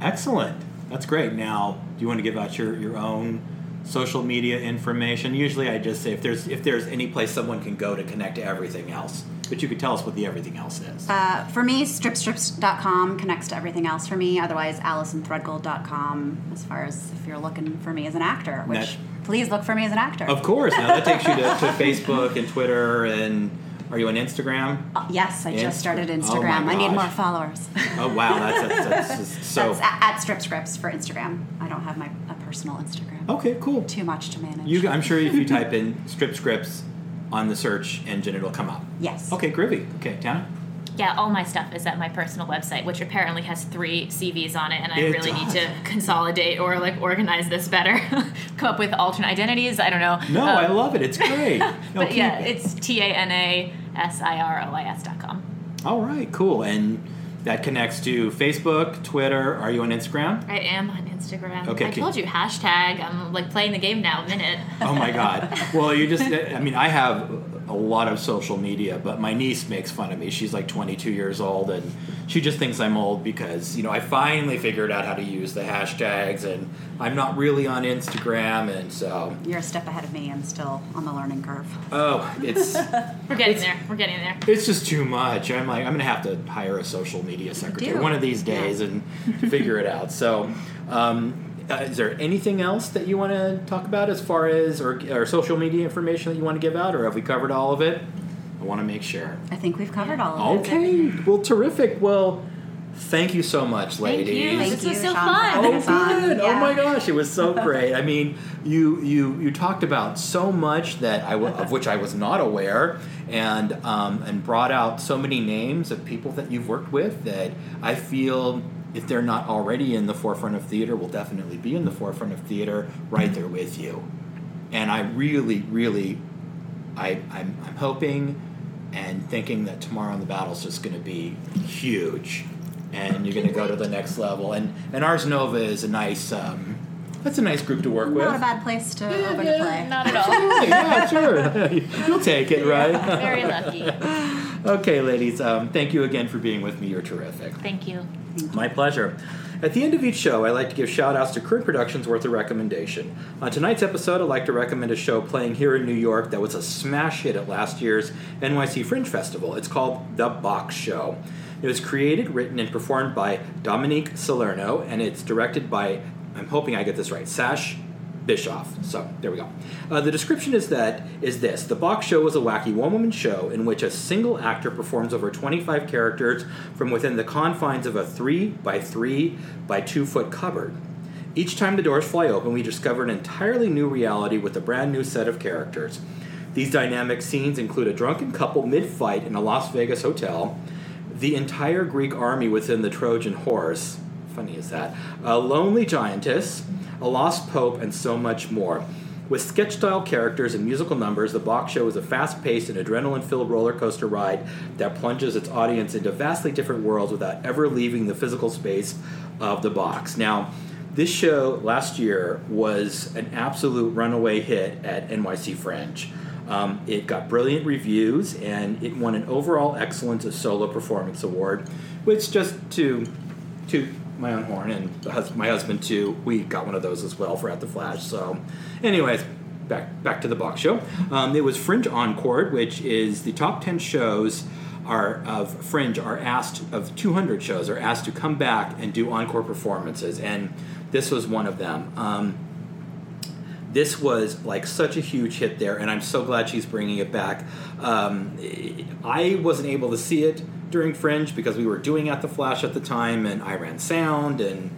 Excellent. That's great. Now, do you want to give out your, your own social media information? Usually I just say if there's if there's any place someone can go to connect to everything else. But you could tell us what the everything else is. Uh, for me, stripstrips.com connects to everything else for me. Otherwise, AlisonThreadgold.com as far as if you're looking for me as an actor, which That- please look for me as an actor. of course. Now that takes you to, to Facebook and Twitter and are you on Instagram? Uh, yes, I Insta- just started oh Instagram. I need more followers. Oh wow, that's that's, that's so That's at, at Strip Scripts for Instagram. I don't have my a personal Instagram. Okay, cool. Too much to manage. You, I'm sure if you type in strip scripts on the search engine, it'll come up. yes. Okay, groovy. Okay, Tana? Yeah, all my stuff is at my personal website, which apparently has three CVs on it, and I It really need to consolidate or like organize this better. Come up with alternate identities. I don't know. No, Um, I love it. It's great. No, But yeah, it. it's T A N A S I R O I S dot com. All right, cool. And that connects to Facebook, Twitter. Are you on Instagram? I am on Instagram. Okay, I told you hashtag. I'm like playing the game now. A minute. Oh my God. Well, you just, I mean, I have a lot of social media, but my niece makes fun of me. She's like 22 years old and she just thinks I'm old because, you know, I finally figured out how to use the hashtags and I'm not really on Instagram. And so, You're a step ahead of me. I'm still on the learning curve. oh, it's. We're getting there. We're getting there. It's just too much. I'm like, I'm gonna have to hire a social media secretary one of these days and figure it out. So, um, uh, is there anything else that you want to talk about as far as or, or social media information that you want to give out, or have we covered all of it? I want to make sure. I think we've covered all of it. Okay. Well, terrific. Well, thank you so much, ladies. Thank ladies. you. This was so fun. Oh, us on. good. Oh my gosh, it was so great. I mean, you you you talked about so much that I w- of which I was not aware, and um, and brought out so many names of people that you've worked with that I feel. If they're not already in the forefront of theater, will definitely be in the forefront of theater right there with you. And I really, really, I, I'm, I'm hoping and thinking that tomorrow in the battle is just going to be huge, and you're going to go to the next level. And and Ars Nova is a nice, um, that's a nice group to work with. Not a bad place to open to play. Not at all. yeah, sure. You'll take it, right? Very lucky. okay, ladies. Um, thank you again for being with me. You're terrific. Thank you. My pleasure. At the end of each show, I like to give shout outs to current productions worth a recommendation. On tonight's episode, I'd like to recommend a show playing here in New York that was a smash hit at last year's NYC Fringe Festival. It's called The Box Show. It was created, written, and performed by Dominique Salerno, and it's directed by, I'm hoping I get this right, Sash Bischoff. So there we go. Uh, the description is that is this: the box show is a wacky one-woman show in which a single actor performs over 25 characters from within the confines of a three by three by two foot cupboard. Each time the doors fly open, we discover an entirely new reality with a brand new set of characters. These dynamic scenes include a drunken couple mid-fight in a Las Vegas hotel, the entire Greek army within the Trojan horse. Funny is that? A lonely giantess a lost pope, and so much more. With sketch style characters and musical numbers, the box show is a fast paced and adrenaline filled roller coaster ride that plunges its audience into vastly different worlds without ever leaving the physical space of the box. Now, this show last year was an absolute runaway hit at NYC Fringe. Um, it got brilliant reviews and it won an overall excellence of solo performance award, which just to to my own horn, and my husband too. We got one of those as well for At the Flash. So, anyways, back back to the box show. Um, it was Fringe Encore, which is the top ten shows are of Fringe are asked of 200 shows are asked to come back and do encore performances, and this was one of them. Um, this was like such a huge hit there, and I'm so glad she's bringing it back. Um, I wasn't able to see it during Fringe because we were doing At the Flash at the time, and I ran sound and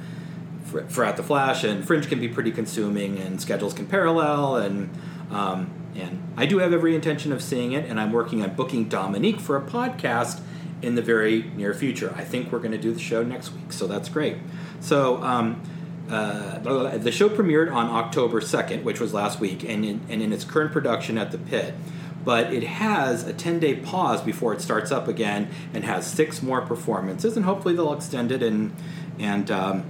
for, for At the Flash, and Fringe can be pretty consuming, and schedules can parallel, and um, and I do have every intention of seeing it, and I'm working on booking Dominique for a podcast in the very near future. I think we're going to do the show next week, so that's great. So. Um, uh, the show premiered on October 2nd, which was last week, and in, and in its current production at the Pit but it has a 10 day pause before it starts up again and has six more performances and hopefully they'll extend it and and um,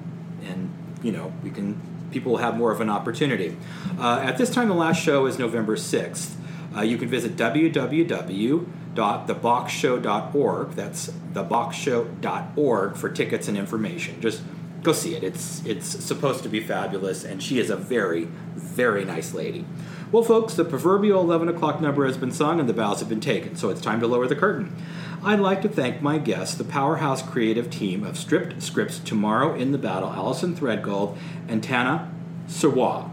and you know we can people will have more of an opportunity. Uh, at this time the last show is november 6th uh, you can visit www.theboxshow.org that's theboxshow.org for tickets and information. Just go see it. It's it's supposed to be fabulous and she is a very very nice lady well, folks, the proverbial 11 o'clock number has been sung and the bows have been taken, so it's time to lower the curtain. I'd like to thank my guests, the powerhouse creative team of Stripped Scripts Tomorrow in the Battle, Allison Threadgold and Tana Sirois.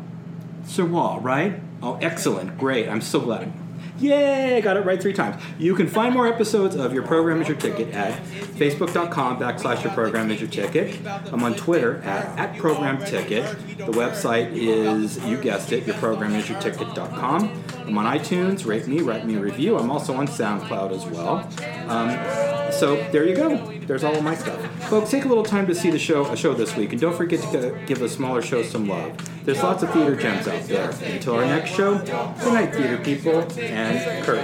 Sirois, right? Oh, excellent. Great. I'm so glad. Yay! Got it right three times. You can find more episodes of Your Program is Your Ticket at facebook.com backslash Your Program is Your Ticket. I'm on Twitter at, at Program Ticket. The website is, you guessed it, yourprogramisyourticket.com. I'm on iTunes. Rate me, write me a review. I'm also on SoundCloud as well. Um, so there you go. There's all of my stuff. Folks, take a little time to see the show, a show this week, and don't forget to give the smaller show some love. There's lots of theater gems out there. Until our next show, good night, theater people, and Kurt.